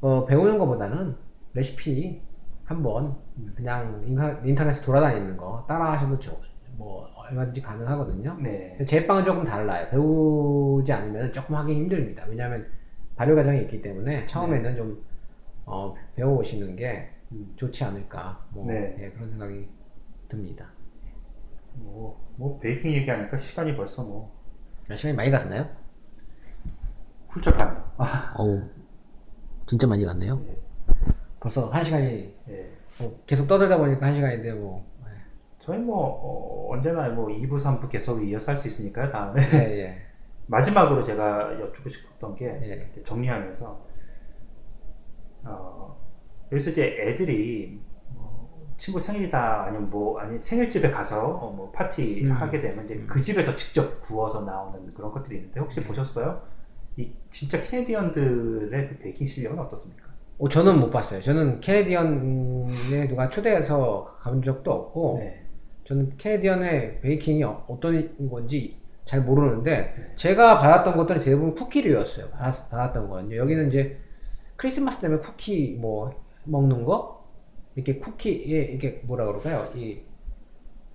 어, 배우는 것보다는 레시피 한번 그냥 인터넷에 돌아다니는 거 따라 하셔도 좋, 뭐 얼마든지 가능하거든요.
네.
제 빵은 조금 달라요. 배우지 않으면 조금 하기 힘듭니다. 왜냐하면 발효 과정이 있기 때문에 처음에는 좀 어, 배워오시는 게
음.
좋지 않을까. 뭐,
네.
예, 그런 생각이 듭니다.
뭐, 뭐 베이킹 얘기하니까 시간이 벌써 뭐
아, 시간이 많이 갔나요?
훌쩍 가네요.
어우, 진짜 많이 갔네요.
예.
벌써 한 시간이
예.
뭐 계속 떠들다 보니까 한 시간인데 뭐.
저희 뭐 어, 언제나 뭐 2부, 3부 계속 이어서 할 수 있으니까요. 다음에
예, 예.
마지막으로 제가 여쭙고 싶었던 게
예.
정리하면서 어, 여기서 이제 애들이 뭐 친구 생일이다 아니면 뭐 아니 생일집에 가서 어, 뭐 파티
음.
하게 되면 이제 그 집에서 직접 구워서 나오는 그런 것들이 있는데 혹시
네.
보셨어요? 이 진짜 캐네디언들의 그 베이킹 실력은 어떻습니까?
어, 저는 못 봤어요. 저는 캐네디언에 누가 초대해서 가본 적도 없고,
네.
저는 캐네디언의 베이킹이 어- 어떤 건지 잘 모르는데,
네.
제가 받았던 것들은 대부분 쿠키류였어요. 받았, 받았던 거는요. 여기는 이제 크리스마스 때문에 쿠키 뭐 먹는 거? 이렇게 쿠키에, 이게 뭐라 그럴까요? 이,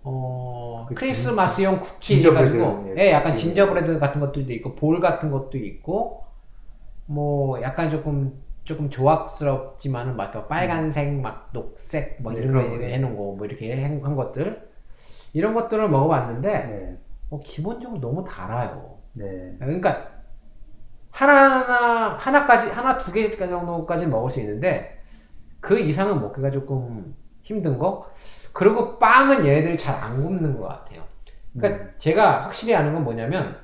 어,
그
크리스마스용 쿠키 해가지고,
예.
예, 약간 진저브레드 같은 것들도 있고, 볼 같은 것도 있고, 뭐, 약간 조금, 조금 조악스럽지만은 막 빨간색, 막 녹색, 뭐
네,
이런
그런
거
거.
해놓은 거, 뭐 이렇게 한, 한 것들. 이런 것들을 먹어봤는데,
네.
어, 기본적으로 너무 달아요.
네.
그러니까, 하나하나, 하나까지, 하나 두 개 정도까지 먹을 수 있는데, 그 이상은 먹기가 조금 힘든 거? 그리고 빵은 얘네들이 잘 안 굽는 것 같아요. 그러니까
음.
제가 확실히 아는 건 뭐냐면,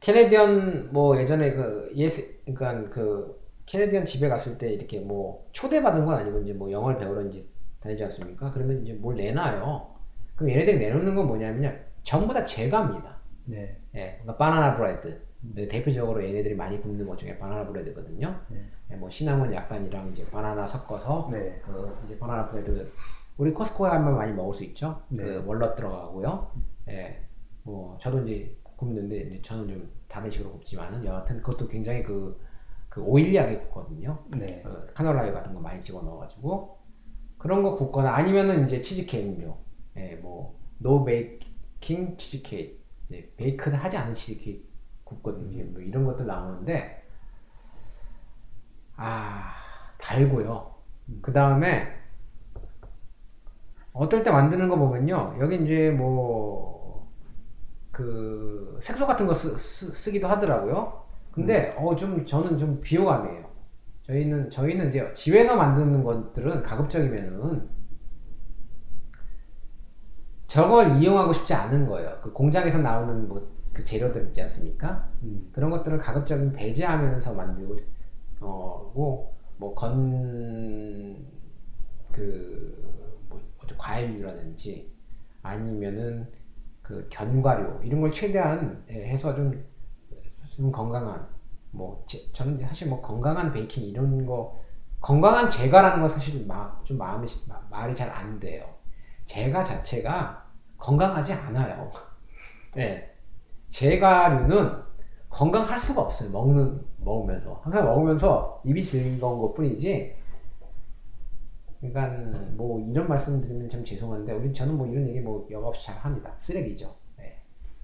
Canadian, 뭐 예전에 그, 예스, 그러니까 그, Canadian 집에 갔을 때 이렇게 뭐, 초대받은 건 아니고 이제 뭐 영어를 배우러 이제 다니지 않습니까? 그러면 이제 뭘 내놔요. 그럼 얘네들이 내놓는 건 뭐냐면요. 전부 다 제과입니다.
네.
예, 그러니까 banana bread. 네, 대표적으로 얘네들이 많이 굽는 것 중에 banana bread거든요.
네.
예, 뭐 시나몬 약간이랑 이제 바나나 섞어서
네.
그 이제 banana bread 우리 코스코에 가면 많이 먹을 수 있죠.
네.
그 walnut 들어가고요. 예, 뭐 저도 이제 굽는데 이제 저는 좀 다른 식으로 굽지만은 여하튼 그것도 굉장히 그, 그 oily하게 굽거든요.
네.
그 카놀라유 같은 거 많이 집어 넣어가지고 그런 거 굽거나 아니면은 이제 치즈케이크류, 예, 뭐 no baking 치즈케이크, 네, bake는 하지 않은 치즈케이크 굽거든요. 뭐 이런 것들 나오는데 아 달고요. 그 다음에 어떨 때 만드는 거 보면요, 여기 이제 뭐 그 색소 같은 거 쓰, 쓰, 기도 하더라고요. 근데 어 좀 저는 좀 비호감이에요. 저희는 저희는 이제 집에서 만드는 것들은 가급적이면은 저걸 이용하고 싶지 않은 거예요. 그 공장에서 나오는 뭐 그 재료들 있지 않습니까?
음.
그런 것들은 가급적이면 배제하면서 만들고 어고 뭐건그 뭐 어떤 과일류라든지 아니면은 그 견과류 이런 걸 최대한 예, 해서 좀, 좀 건강한 뭐 제- 저는 사실 뭐 건강한 베이킹 이런 거 건강한 제과라는 건 사실 마, 좀 마음이 마- 말이 잘 안 돼요. 제과 자체가 건강하지 않아요. 예. 제과류는 건강할 수가 없어요. 먹는 먹으면서 항상 먹으면서 입이 즐거운 것 뿐이지. 그러니까 뭐 이런 말씀 드리면 참 죄송한데 우리 저는 뭐 이런 얘기 뭐 여과 없이 잘 합니다. 쓰레기죠.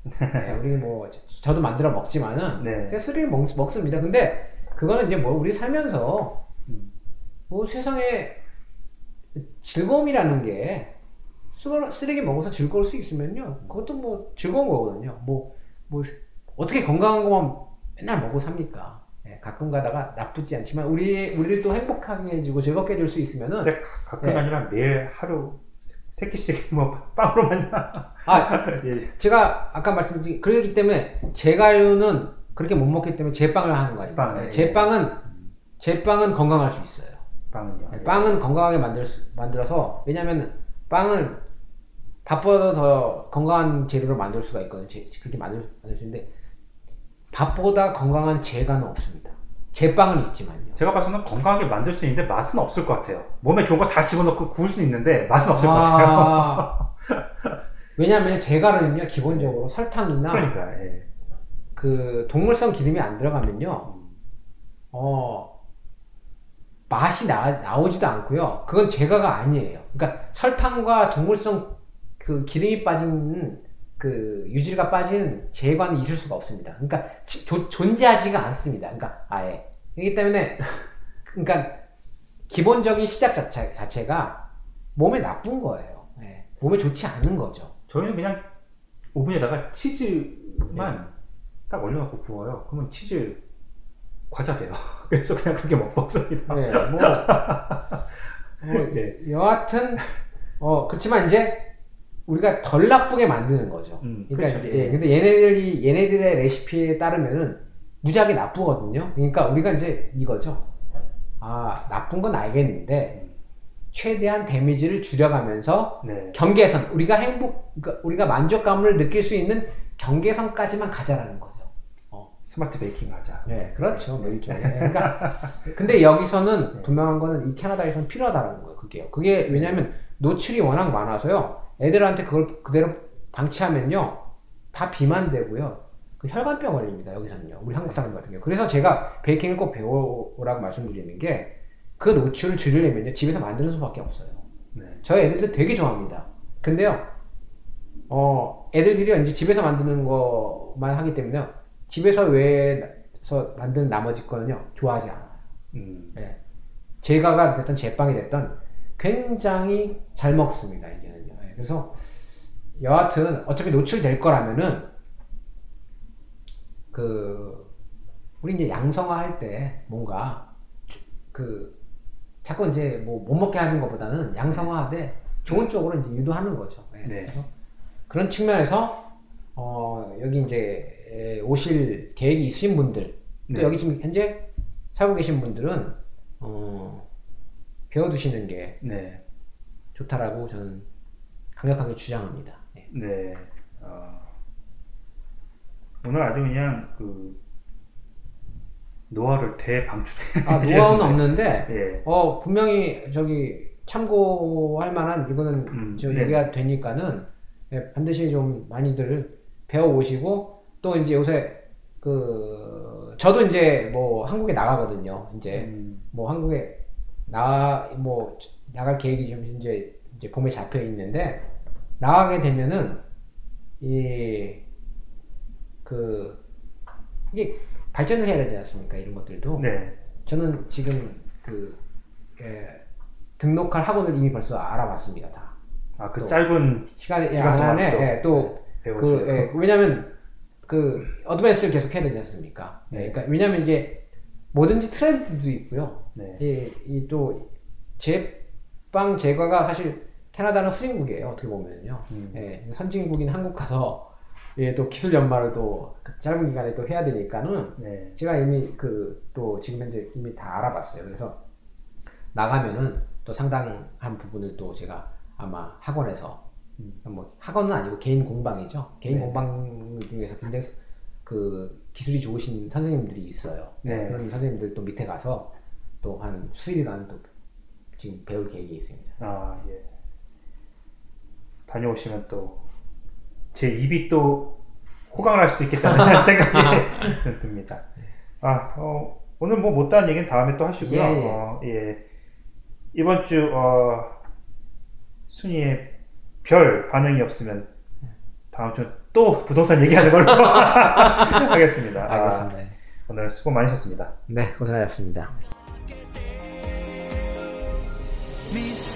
네. 네, 우리 뭐 저- 저도 만들어 먹지만은
네.
제가 쓰레기 먹, 먹습니다. 근데 그거는 이제 뭐 우리 살면서
음.
뭐 세상에 즐거움이라는 게 쓰- 쓰레기 먹어서 즐거울 수 있으면요. 그것도 뭐 즐거운 거거든요. 뭐, 뭐, 어떻게 건강한 것만 맨날 먹고 삽니까? 예, 가끔 가다가 나쁘지 않지만, 우리, 우리를 또 행복하게 해주고 즐겁게 해줄 수 있으면은,
근데 가- 가끔
네.
아니라 매일 하루 세- 세 끼씩 뭐 빵으로만
아,
예.
제가 아까 말씀드린, 그러기 때문에 제가류는 그렇게 못 먹기 때문에 제빵을 하는 거예요.
제빵, 예.
제빵은, 제빵은 건강할 수 있어요.
빵은요.
네, 빵은 건강하게 만들 수, 만들어서 왜냐면 빵은 밥보다 더 건강한 재료로 만들 수가 있거든요. 제- 그렇게 만들, 수- 만들 수 있는데 밥보다 건강한 제과는 없습니다. 제빵은 있지만요.
제가 봐서는 건강하게 만들 수 있는데 맛은 없을 것 같아요. 몸에 좋은 거 다 집어넣고 구울 수 있는데 맛은 없을 것 같아요.
아, 왜냐면 제과는요 기본적으로 설탕이나
그러니까 예.
그 동물성 기름이 안 들어가면요
음.
어 맛이 나, 나오지도 않고요. 그건 제과가 아니에요. 그러니까 설탕과 동물성 그 기름이 빠진 그 유질가 빠진 제관이 있을 수가 없습니다. 그러니까 지- 조- 존재하지가 않습니다. 그러니까 아예 그렇기 때문에 그러니까 기본적인 시작 자체, 자체가 몸에 나쁜 거예요. 예. 몸에 좋지 않은 거죠.
저희는 그냥 오븐에다가 치즈만 딱 올려놓고 구워요. 그러면 치즈 과자 돼요. 그래서 그냥 그렇게 먹습니다.
네, 뭐, 뭐
네.
여하튼 어 그렇지만 이제 우리가 덜 나쁘게 만드는 거죠.
음,
그러니까
그렇죠.
이제 예, 근데 얘네들이 얘네들의 레시피에 따르면은 무지하게 나쁘거든요. 그러니까 우리가 이제 이거죠. 아 나쁜 건 알겠는데 최대한 데미지를 줄여가면서
네.
경계선 우리가 행복 그러니까 우리가 만족감을 느낄 수 있는 경계선까지만 가자라는 거죠.
스마트 베이킹 하자.
네, 그렇죠. 뭐 일종의. 그러니까 근데 여기서는 분명한 거는 이 캐나다에서는 필요하다라는 거예요. 그게요. 그게 왜냐하면 노출이 워낙 많아서요. 애들한테 그걸 그대로 방치하면요, 다 비만되고요. 그 혈관병 걸립니다. 여기서는요. 우리 한국 사람 같은 경우. 그래서 제가 베이킹을 꼭 배우라고 말씀드리는 게 그 노출을 줄이려면요 집에서 만드는 수밖에 없어요.
네.
저희 애들도 되게 좋아합니다. 근데요, 어, 애들들이 이제 집에서 만드는 것만 하기 때문에 집에서 외에서 만드는 나머지 거는요, 좋아하지 않아요.
음.
제가가 됐던 제빵이 됐던 굉장히 잘 먹습니다. 예, 그래서 여하튼 어차피 노출될 거라면은 그 우리 이제 양성화 할 때 뭔가 주- 그 자꾸 이제 뭐 못 먹게 하는 것보다는 양성화하되 좋은 쪽으로 이제 유도하는 거죠. 예,
네.
그래서 그런 측면에서 어 여기 이제 에, 오실 계획이 있으신 분들 또
네.
여기 지금 현재 살고 계신 분들은 어 배워두시는 게
네.
좋다라고 저는 강력하게 주장합니다. 예.
네. 어, 오늘 아주 그냥 그 노하우를 대방출해.
아 노하우는 없는데
예.
어 분명히 저기 참고할 만한 이거는
음,
저
네.
얘기가 되니까는 예, 반드시 좀 많이들 배워 오시고 또 이제 요새 그 저도 이제 뭐 한국에 나가거든요. 이제
음,
뭐 한국에 나 뭐 나갈 계획이 좀 이제 이제 봄에 잡혀 있는데 나가게 되면은 이그 이게 발전을 해야 되지 않습니까? 이런 것들도
네.
저는 지금 그 예, 등록할 학원을 이미 벌써 알아봤습니다. 다
아,
그또
짧은
시간에
시간 동안
안에
또
예, 또
배우고
그, 예, 왜냐면, 그, 어드밴스를 계속 해야 되지 않습니까? 예,
네.
그러니까, 왜냐면 이게, 뭐든지 트렌드도 있고요.
네.
이, 이 또, 제빵 제과가 사실, 캐나다는 후진국이에요. 어떻게 보면요.
음.
예, 선진국인 한국 가서, 예, 또 기술 연마를 또그 짧은 기간에 또 해야 되니까는,
네.
제가 이미 그, 또 지금 현재 이미 다 알아봤어요. 그래서, 나가면은 또 상당한 부분을 또 제가 아마 학원에서
음.
뭐 학원은 아니고 개인 공방이죠. 개인
네.
공방 중에서 굉장히 그 기술이 좋으신 선생님들이 있어요.
네.
그런 선생님들 또 밑에 가서 또 한 수일간 또 지금 배울 계획이 있습니다.
아, 예. 다녀오시면 또 제 입이 또 호강을 할 수도 있겠다는 생각이 듭니다. 아, 어, 오늘 뭐 못다한 얘기는 다음에 또 하시고요.
예, 예.
어, 예. 이번 주 어, 순위에 별 반응이 없으면 다음 주 또 부동산 얘기하는 걸로 하겠습니다. 아,
알겠습니다.
오늘 수고 많으셨습니다.
네, 고생하셨습니다.
Me